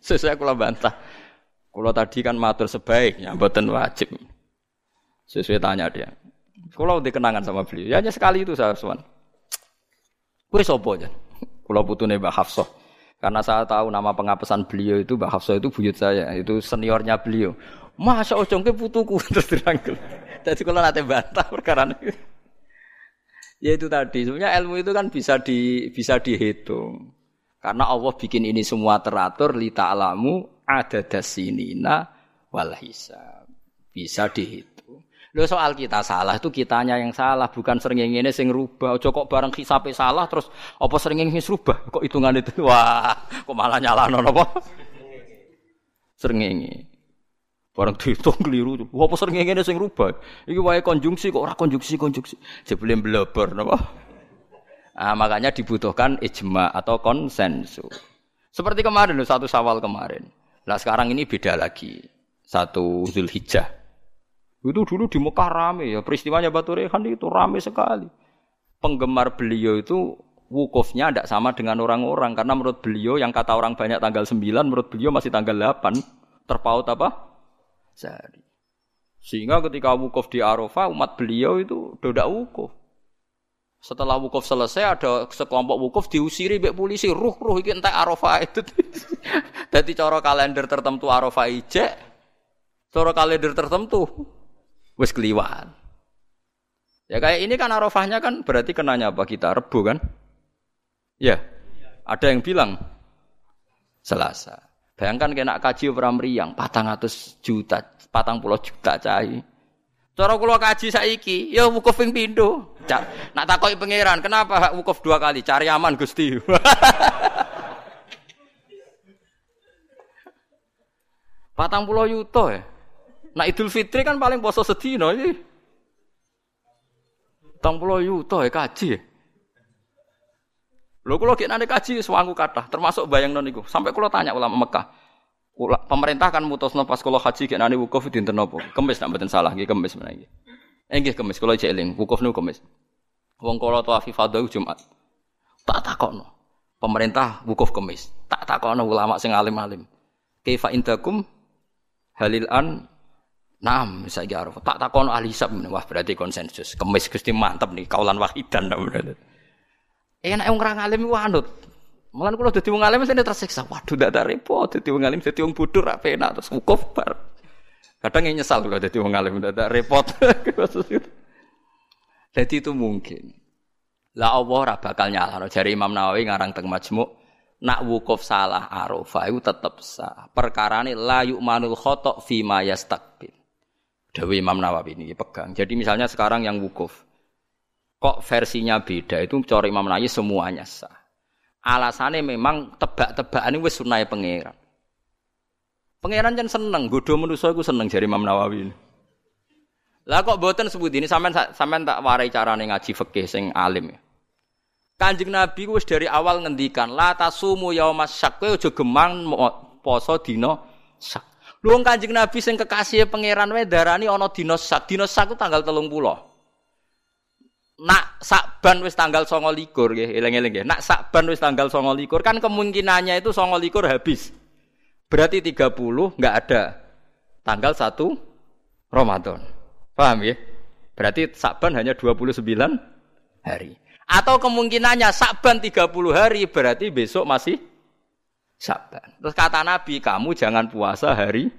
[SPEAKER 1] Sesuai kula bantah. Kalau tadi kan matur sebaiknya, buatan wajib. Sesuai tanya dia. Kalau dikenangan sama beliau, ya hanya sekali itu saya suan. Kue sopo aja. Kalau putune Mbak Hafsah. Karena saya tahu nama pengapesan beliau itu Mbak Hafsah itu buyut saya, itu seniornya beliau. Masa ojong ke putuku *laughs* terus dirangkul. Jadi kalau nanti bantah perkara ini. Ya itu tadi, sebenarnya ilmu itu kan bisa di bisa dihitung. Karena Allah bikin ini semua teratur li ta'lamu ada dasinina wal hisab. Bisa dihitung. Lo soal kita salah itu kitanya yang salah, bukan sering ini sing rubah. Ojo kok bareng hisabe salah terus apa sering ini rubah? Kok hitungan itu *laughs* wah, kok malah nyalano apa? Sering ini. Barang dihitung keliru. Wah, apa sering ngene sing rubah? Iki wae konjungsi kok ora konjungsi konjungsi. Jebule bleber napa? Nah, makanya dibutuhkan ijma atau konsensus. Seperti kemarin satu sawal kemarin. Nah sekarang ini beda lagi. Satu Zulhijjah. Itu dulu di Mekah rame ya. Peristiwanya Batu Rehan itu rame sekali. Penggemar beliau itu wukufnya tidak sama dengan orang-orang. Karena menurut beliau yang kata orang banyak tanggal 9, menurut beliau masih tanggal 8. Terpaut apa? Sehari. Sehingga ketika wukuf di Arafah, umat beliau itu tidak wukuf. Setelah wukuf selesai ada sekelompok wukuf diusiri mbek polisi, ruh ruh iki entek Arafah itu. *laughs* Dadi cara kalender tertentu Arafah ijek, cara kalender tertentu wis keliwan. Ya kayak ini kan Arafahnya kan berarti kenanya apa kita Rebu kan? Ya. Ada yang bilang Selasa. Bayangkan kena kaji orang meriang, patang atus juta, patang puluh juta cai. Cara kula kaji saiki, ya wukuf ping pindho. Nak takoki pangeran, kenapa hak wukuf dua kali? Cari aman Gusti. *laughs* Patang pulau yuto ya. Nah Idul Fitri kan paling poso sedino iki. Patang pulau yuto ya kaji. Lho kula gek nane kaji sewangu kathah, termasuk bayang non iku. Sampai kula tanya ulama Mekah pemerintah kan mutusno pas kula haji gek nani wukuf dinten napa? Kemis nak mboten salah nggih kemis menawa nggih. Eh nggih kemis kula cek eling wukuf niku kemis. Wong kula tawaf ifadah Jumat. Tak takokno. Pemerintah wukuf kemis. Tak takokno ulama sing alim-alim. Kaifa indakum halil an Naam, saya araf. Tak takon ahli hisab, wah berarti konsensus. Kemis Gusti mantep nih, kaulan wahidan berarti. Enak wong ora ngalim iku anut. Malah kalau jadi wong alim mesti tersiksa. Waduh, tidak ada repot. Jadi wong alim jadi wong bodoh rapi enak terus wukuf bar. Kadang nyesal kalau jadi wong alim tidak ada repot. *laughs* jadi itu mungkin. Lah Allah ora bakal nyala. Jari Imam Nawawi ngarang teng Majmu' nak wukuf salah arafah itu tetap sah. Perkara ini la yu'manul khotok fi ma yastakbil. Dewi Imam Nawawi ini pegang. Jadi misalnya sekarang yang wukuf. Kok versinya beda itu cari Imam Nawawi semuanya sah. Alasannya memang tebak-tebakan wis sunai pangeran. Pangeran jan seneng, godho manusa iku seneng jari Imam Nawawi. Lah kok boten sebut ini sampean sampean tak warai carane ngaji fikih sing alim ya. Kanjeng Nabi wis dari awal ngendikan la tasumu yaumas syak kowe aja gemang poso dina syak. Lu Kanjeng Nabi sing kekasih pangeran wae darani ana dina syak. Dina syak ku tanggal 30 nak sakban wis tanggal songo likur ya, eleng-eleng ya. Nak sakban wis tanggal songo likur kan kemungkinannya itu songo likur habis. Berarti 30 nggak ada tanggal 1 Ramadan. Paham ya? Berarti sakban hanya 29 hari. Atau kemungkinannya sakban 30 hari berarti besok masih sakban. Terus kata Nabi, kamu jangan puasa hari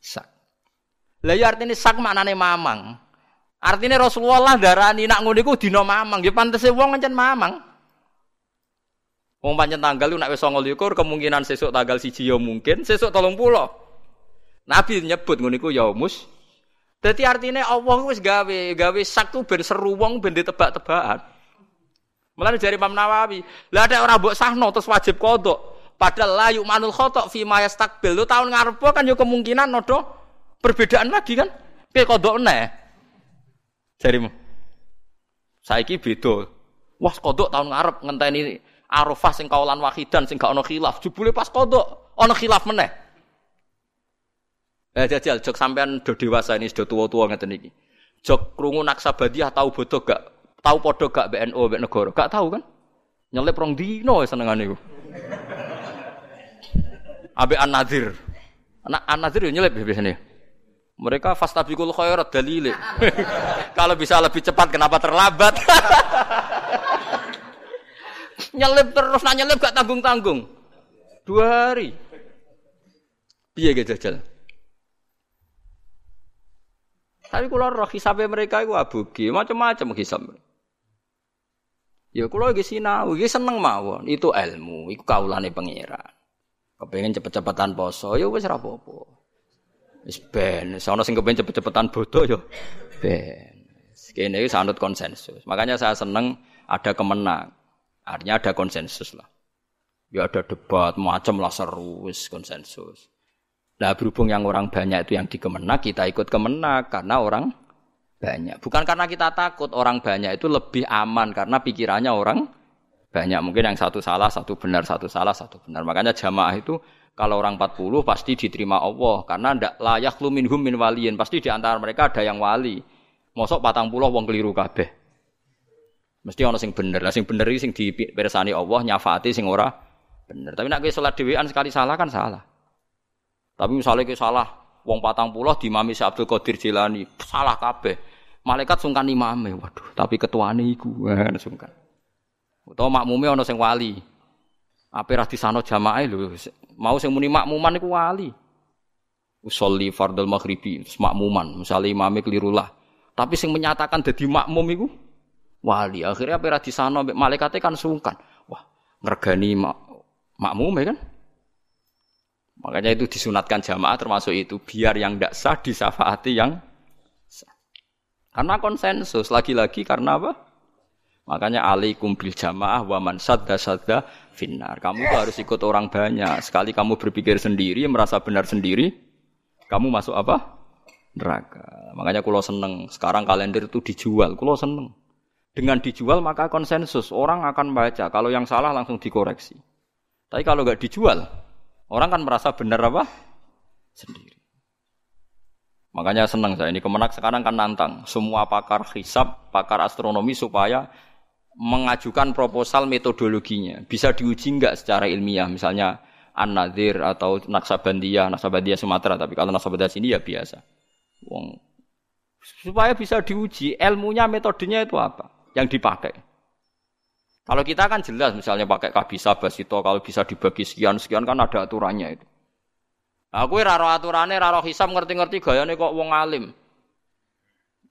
[SPEAKER 1] sak. Lah ya artinya sak maknane mamang. Artinya Rasulullah darani nak ngono iku dina mamang, ya pantese wong ngancen mamang. Wong pancen tanggal lu nak wis 29 kemungkinan sesuk tanggal siji ya mungkin, sesuk 30. Nabi nyebut ngono iku yaumus. Dadi artinya Allah wis gawe, gawe sak tu ben seru wong ben ditebak-tebakan. Mulane jari Imam Nawawi, lah ada orang mbok sahno terus wajib kodok. Padahal la manul khotok fi ma yastakbil. Lu tahun ngarep kan yo kemungkinan nodo perbedaan lagi kan. Kayak kodok neh. Jarimu. Saiki beda. Wah, kodok tahun ngarep ngenteni Arafah sing kaulan wahidan sing gak khilaf. Jebule pas kodok ana khilaf meneh. Eh jajal jok sampean do dewasa ini sudah tua-tua ngeten iki. Jok krungu naksabadiah tahu bodoh gak? Tahu podo gak BNO mbek negara? Gak tahu kan? Nyelip rong dino senengane iku. Abe An-Nadir. Anak An-Nadir yo nyelip biasanya. Mereka fastabiqul khairat dalile. Kalau bisa lebih cepat kenapa terlambat? *laughs* nyelip terus nanya nyelip gak tanggung-tanggung. Dua hari. Piye ge jajal? Tapi kalau roh hisabnya mereka itu abugi, macam-macam hisab. Ya kula iki sinau, iki seneng mawon. Itu ilmu, iku kaulane pangeran. Kepengen cepet-cepetan poso, ya wis ora apa-apa. Wis ben, sono sing kepengen cepet-cepetan bodoh ya. Ben. Kene iki sanut konsensus. Makanya saya seneng ada kemenang. Artinya ada konsensus lah. Ya ada debat macam lah seru, konsensus. Nah berhubung yang orang banyak itu yang dikemenak, kita ikut kemenak karena orang banyak. Bukan karena kita takut orang banyak itu lebih aman karena pikirannya orang banyak. Mungkin yang satu salah, satu benar, satu salah, satu benar. Makanya jamaah itu kalau orang 40 pasti diterima Allah karena ndak layak lu minhum min waliyin. Pasti di antara mereka ada yang wali. Mosok patang puluh wong keliru kabeh. Mesti ono sing bener. Lah sing bener iki sing dipirsani Allah nyafaati sing ora bener. Tapi nek kowe salat dhewean sekali salah kan salah. Tapi misalnya kowe salah wong patang puluh di Mami Abdul Qadir Jilani salah kabeh. Malaikat sungkan imame, waduh, tapi ketuane iku kan *laughs* sungkan. Utawa makmume ana sing wali. Ape ra disano jamaah lho, mau sing muni makmuman iku wali. Usolli fardal maghribi, makmuman, misalnya imame keliru lah. Tapi sing menyatakan dadi makmum iku wali. Akhirnya ape ra disano malaikate kan sungkan. Wah, ngergani mak makmum ya kan? Makanya itu disunatkan jamaah termasuk itu biar yang tidak sah disafaati yang karena konsensus, lagi-lagi karena apa? Makanya alaikum bil jamaah wa man sadda sadda finnar. Kamu tuh harus ikut orang banyak. Sekali kamu berpikir sendiri, merasa benar sendiri, kamu masuk apa? Neraka. Makanya kulo seneng. Sekarang kalender itu dijual. Kulo seneng. Dengan dijual maka konsensus. Orang akan baca. Kalau yang salah langsung dikoreksi. Tapi kalau nggak dijual, orang kan merasa benar apa? Sendiri. Makanya senang saya ini kemenak sekarang kan nantang semua pakar hisab, pakar astronomi supaya mengajukan proposal metodologinya. Bisa diuji nggak secara ilmiah, misalnya An-Nadir atau Naksabandiyah, Naksabandiyah Sumatera, tapi kalau Naksabandiyah sini ya biasa. Wong supaya bisa diuji ilmunya metodenya itu apa yang dipakai. Kalau kita kan jelas misalnya pakai kabisa basito kalau bisa dibagi sekian sekian kan ada aturannya itu. Aku ora ro aturane, ora ro hisab ngerti-ngerti gayane kok wong alim.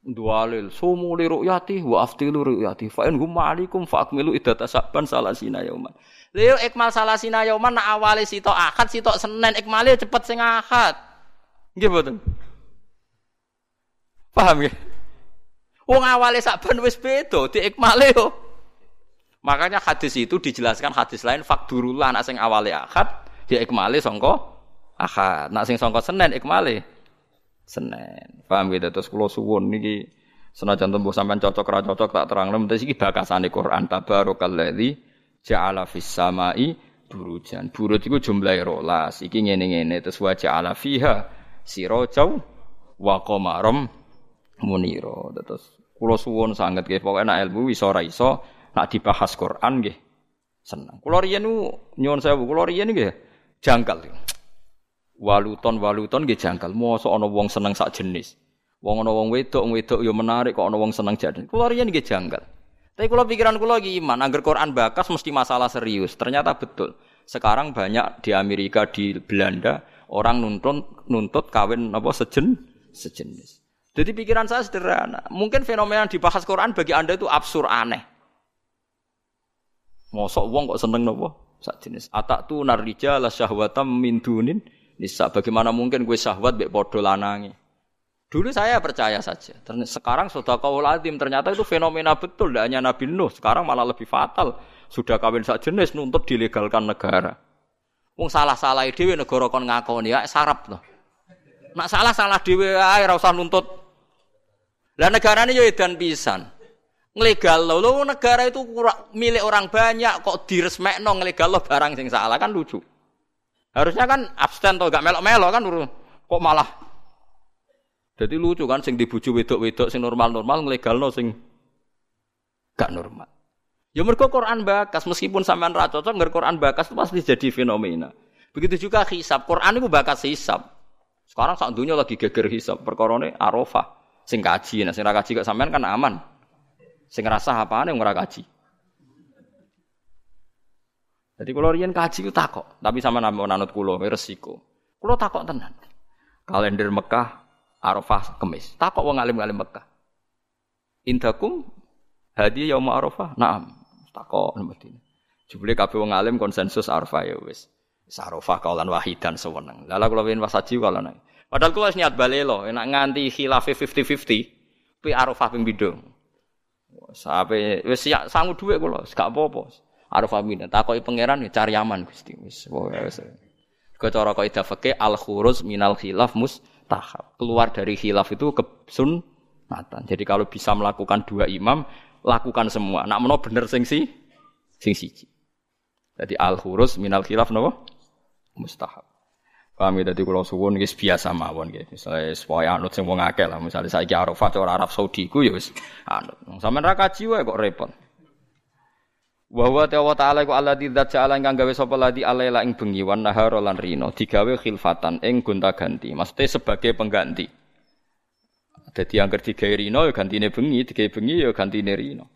[SPEAKER 1] Dualil sumu li ru'yati wa aftilu ru'yati fa in hum ma'alikum fa akmilu iddata saban salasina yauman. Lha ikmal salasina yauman nak awale sitok akad sitok Senin ikmale cepet sing akad. Nggih? Paham ya? Wong awale saban wis beda di ikmale yo. Makanya hadis itu dijelaskan hadis lain fakdurullah nak sing awale akad di ikmale sangka Ahad. Nak sing sangka Senin ikmale Senin. Paham gitu terus kula suwun niki senajan tembuh sampean cocok ra cocok tak terangno mesti iki bakasane Quran tabarakalladzi ja'ala fis samai burujan. Buruj iku jumlahe rolas. Iki ngene-ngene terus wa ja'ala fiha sirajau wa qamaram munira. Terus kula suwun sanget nggih pokoke nek ilmu iso ora iso nak dibahas Quran nggih seneng. Kula riyen nyuwun sewu, kula riyen nggih jangkal waluton waluton nggih jangkal. Mosok ana wong seneng sak jenis. Wong ana wong wedok, wedok ya menarik kok ana wong seneng jadi. Kula riyen nggih jangkal. Tapi kula pikiran lagi iman, angger Quran bakas mesti masalah serius. Ternyata betul. Sekarang banyak di Amerika, di Belanda orang nuntut nuntut kawin apa sejen sejenis. Jadi pikiran saya sederhana. Mungkin fenomena yang dibahas Quran bagi Anda itu absurd aneh. Mosok wong kok seneng nopo? Sak jenis. Atak tu narija la syahwatam min dunin Nisa, bagaimana mungkin gue syahwat bek podo lanangi? Dulu saya percaya saja. Sekarang sudah kau ladim. Ternyata itu fenomena betul. Tidak hanya Nabi Nuh. Sekarang malah lebih fatal. Sudah kawin sak jenis nuntut dilegalkan negara. Wong salah-salah dewe negara kon ngakoni ya sarap loh. Nak salah-salah dewe ae ora usah nuntut. Lah negara ini ya edan pisan. Nglegal lo, negara itu milik orang banyak kok diresmekno nglegal lo barang sing salah kan lucu. Harusnya kan abstain atau gak melok-melok kan kok malah. Jadi lucu kan sing dibuju wedok-wedok sing normal-normal nglegalno sing gak normal. Ya mergo Quran bakas meskipun sampean ra cocok ngger Quran bakas itu pasti jadi fenomena. Begitu juga hisab. Quran itu bakas hisab. Sekarang sak dunia lagi geger hisab perkorone Arafah. Sing kaji, nah sing ra kaji kok sampean kan aman. Sing ngrasah apane ora kaji. Jadi kalau rian kaji itu takok, tapi sama nama nanut kulo resiko. Kulo takok tenan. Kalender Mekah, Arafah, Kemis. Takok wong alim alim Mekah. Indakum hadiah yaum Arafah. Naam. takok mesti. Jebule kabeh wong alim konsensus Arafah ya wis. Sarofah kaulan wahidan sewenang. Lala kula win wasaji kaulan. Padahal kula niat balelo, enak nganti khilafe 50-50. Pi Arafah ping pindho. Sampai wis ya sangu dhuwit kula, gak apa-apa. Arafah pindho. Takoki pangeran ya cari aman Gusti. Wis wis. Kecara kaidah fikih al khuruz minal khilaf mustahab. Keluar dari khilaf itu ke sunnatan. Jadi kalau bisa melakukan dua imam, lakukan semua. Nak meno bener sing si sing. Jadi al khuruz minal khilaf napa? mustahab. Paham ya dadi kula suwun wis biasa mawon nggih. Misale supaya anut sing wong akeh lah. Misale saiki Arafat ora Arab Saudi ku ya anut. Sampeyan ra kaji wae kok repot. Wa huwa ta'ala ta'ala iku alladzi dzat ja'ala ingkang gawe sapa ladi alaila ing bengi wan nahar lan rino khilfatan ing gonta-ganti. Maksudnya sebagai pengganti. Dadi angger digawe rino ya gantine bengi, digawe bengi ya gantine rino.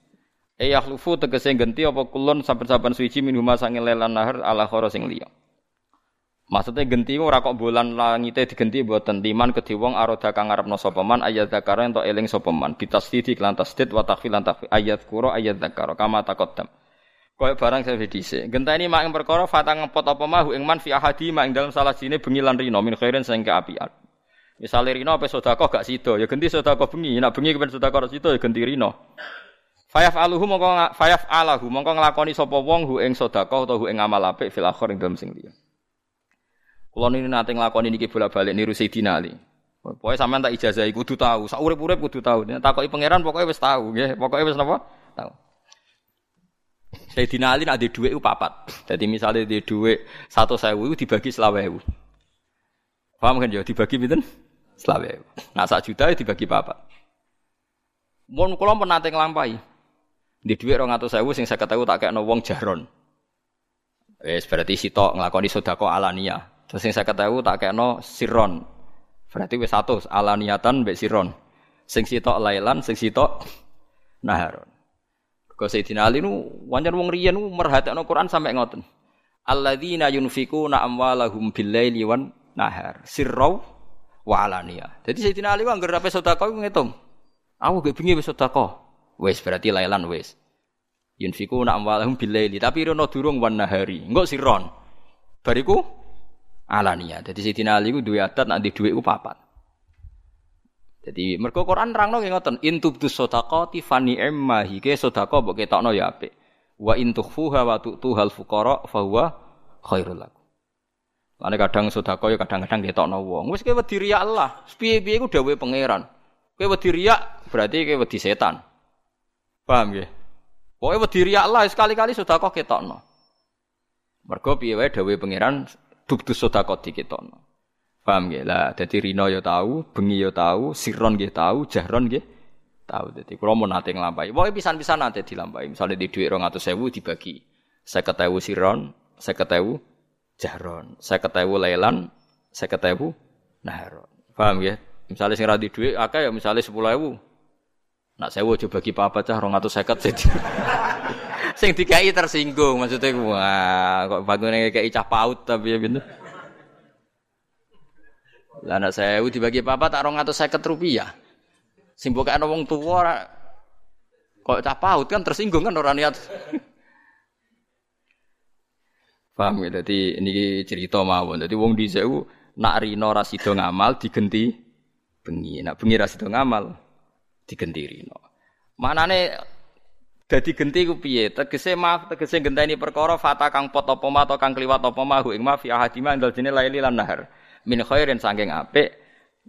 [SPEAKER 1] E yakhlufu tegese ganti apa kulon saben-saben suci minhuma sange lelan nahar ala khara sing. Maksudnya genti ora kok bulan langite digenti buatan timan kedhi wong aroda kang ngarepno sapa man ayat zakara ento eling sapa man bitasdidi lan tasdid wa takhfil ayat kuro ayat zakara kama taqaddam. Kaya barang saya dhisik. Genteni mak ing perkara fatang ngepot apa mahu man fi ahadi mak ing dalam salah sini bengi lan rino min khairin sing keapian. Misale rino apa sedekah gak sida ya genti sedekah bengi, nek bengi kepen sedekah sida ya genti rino. Fayaf aluhu mongko fayaf alahu mongko nglakoni sapa wong hu ing sedekah utawa hu ing amal apik fil akhir ing dalem sing. Kulo ini nanti ngelakoni niki bolak balik niru Sayyidina Ali. Pokoknya sampean tak ijazah kudu tahu, sak urip-urip kudu tahu. Takoki pangeran pokoknya wis tahu nggih, pokoknya wis napa? Tahu. Sayyidina Ali di dhuwit ku papat. Jadi misalnya di dhuwit 100.000 dibagi 20.000. Paham kan ya dibagi pinten? 20.000. Nah sak juta dibagi papat. Mun kula pun nate nglampahi. Di dhuwit 200.000 sing 50.000 tak kekno wong jaron. Wis berarti sitok nglakoni sedekah alania. Terus saya ketahui tak kena siron. Berarti wis satu alaniatan mbek siron. Sing sitok lailan, sing sitok naharon. Kau Sayyidina Ali nu wajar wong riyen merhatekno Quran sampai ngoten. Alladzina yunfikuna amwalahum bil-laili wan nahar. Sirrau wa alaniya. Jadi Sayyidina Ali wong ngger ape sedekah ngitung. Aku gak bengi wis sedekah. Wis berarti lailan wis. Yunfikuna amwalahum bil-laili tapi rono durung wan nahari. Engko sirron. Bariku alania. Jadi Sayyidina Ali duwe adat nanti duwe ku papat. Jadi mergo Quran nerangno nggih ngoten, in tubdu sadaqati fani emma hike sedekah mbok ketokno ya apik. Wa in tukhfuha wa tu'tuhal fuqara fa huwa khairul lakum. Lane kadang sedekah ya kadang-kadang ketokno wong. Wis kowe wedi riya Allah. Piye-piye ku dawuhe pangeran. Kowe wedi riya berarti kowe wedi setan. Paham nggih? Pokoke wedi riya Allah sekali-kali sedekah ketokno. Mergo piye wae dawuhe pangeran bukti sedekah dikitono. Paham nggih? Lah dadi rino ya tahu, bengi ya tahu, siron nggih tahu, jahron nggih tahu. Dadi kula mau nate nglampahi. Pokoke pisan-pisan nate dilampahi. Misale di dhuwit 200.000 dibagi 50.000 siron, 50.000 jahron, 50.000 lailan, 50.000 nahron. Paham nggih? Misalnya ra di dhuwit akeh ya misale 10.000. Nak sewu aja bagi apa cah 250 jadi. Sing dikai tersinggung maksudnya wah kok bangunnya kayak cah paut tapi ya gitu. Lah anak saya dibagi apa tak rong atau seket rupiah. Sing bukan wong tua kok cah paut kan tersinggung kan orang niat. *laughs* Paham ya? Jadi ini cerita mawon. Jadi wong di sewu nak rino rasido ngamal digenti bengi. Nak bengi rasido ngamal digenti rino. Manane Dadi genti ku piye? Tegese maaf, tegese genteni perkara fata kang pot apa ma kang kliwat apa ma ing ma fi ahadima indal jene laili lan nahar. Min khairin saking apik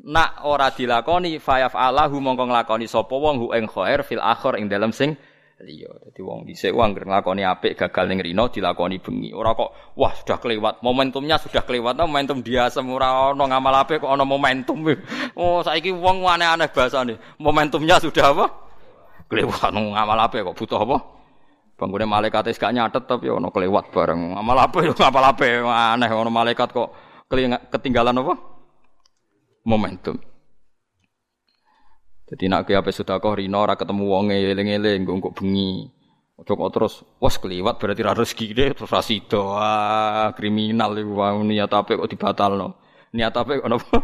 [SPEAKER 1] nak ora dilakoni fayaf alahu mongko nglakoni sapa wong hu ing khair fil akhir ing dalem sing liya. Dadi wong dhisik wong anggere nglakoni apik gagal ning rino dilakoni bengi. Ora kok wah sudah kelewat, momentumnya sudah kelewat, momentum dia semua ana ngamal apik kok ana momentum. *laughs* Oh saiki wong aneh-aneh bahasane. Momentumnya sudah apa? Kelewat ngamal apa kok butuh apa? Bangunnya malaikat gak nyatet tapi ono kelewat bareng. Ngamal apa ya ngamal apa aneh ono malaikat kok ketinggalan apa? Momentum. Jadi nak ke apa sudah kau rino ora ketemu wonge eling-eling kok bengi. Ojo kok terus was keliwat berarti ra rezeki deh terus ra ah, kriminal iku niat apa kok dibatalno. Niat apa kok napa?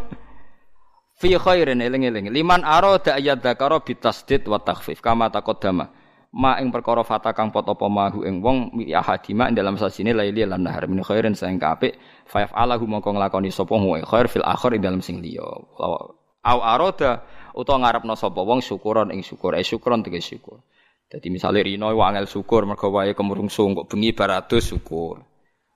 [SPEAKER 1] Fi khairin eling-eling. Liman arada ayat dzakara bitasdid wa takhfif kama taqaddama. Ma ing perkara fata kang pot apa ing wong mi ahadima ing dalam sasine laili lan nahar. Min khairin sing kapik fa yaf'alahu mongko nglakoni sapa wong khair fil akhir ing dalam sing liya. Au aroda utawa ngarepno sapa wong syukuron ing syukur. Eh syukuron tegese syukur. Dadi misale rino wangel syukur mergo wae kemurungsung kok bengi baratus syukur.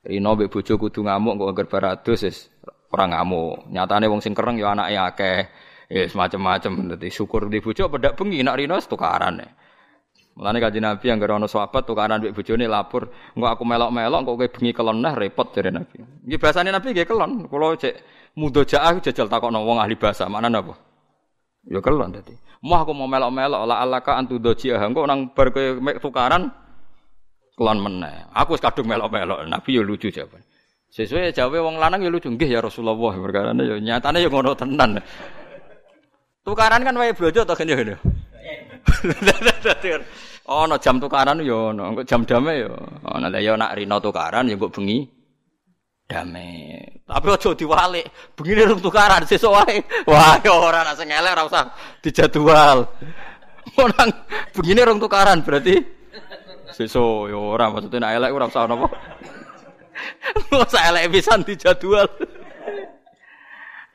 [SPEAKER 1] Rino mbek bojo kudu ngamuk kok anggar baratus wis ora ngamuk nyatane wong sing kereng ya anake akeh ya semacam-macam dadi syukur di bojo pedak bengi nak rino tukaran. Mulane kanjeng Nabi yang ana sahabat tukaran mbek bojone lapor, engko aku melok-melok kok kowe bengi kelon nah repot jare Nabi. Nggih bahasane Nabi nggih kelon. Kula cek mudojaah jajal takokno wong ahli bahasa, mana napa? Ya kelon dadi. Mau aku mau melok-melok la alaka antu doji engko nang bar kowe tukaran kelon meneh. Aku wis kadung melok-melok. Nabi ya lucu jawaban. Sesuai jawabe wong lanang ya lucu nggih ya Rasulullah perkara ya nyatane ya ngono tenan. Tukaran kan wae bojo to kan ya. *laughs* Ono jam tukaran yo ono, engko jam dame yo. Ono yo nak rino tukaran yo mbok bengi dame. Tapi aja diwalik, bengi rung tukaran sesuk wae. Wah, ora nak sing elek ora usah dijadwal. Orang begini rung tukaran berarti sesuk yo ora maksudnya nak elek ora usah napa. Ora usah elek pisan dijadwal.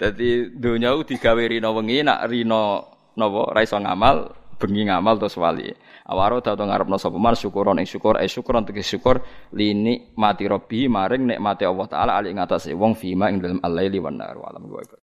[SPEAKER 1] Dadi donya digawe rino wengi nak rino napa ra iso ngamal bengi ngamal terus wali. Awaro tau ngarepno sapa man syukuron ing syukur eh syukuron tegese syukur lini mati robbi maring nikmate Allah taala ali ngatasé wong fima ing dalem al-laili wan nar alam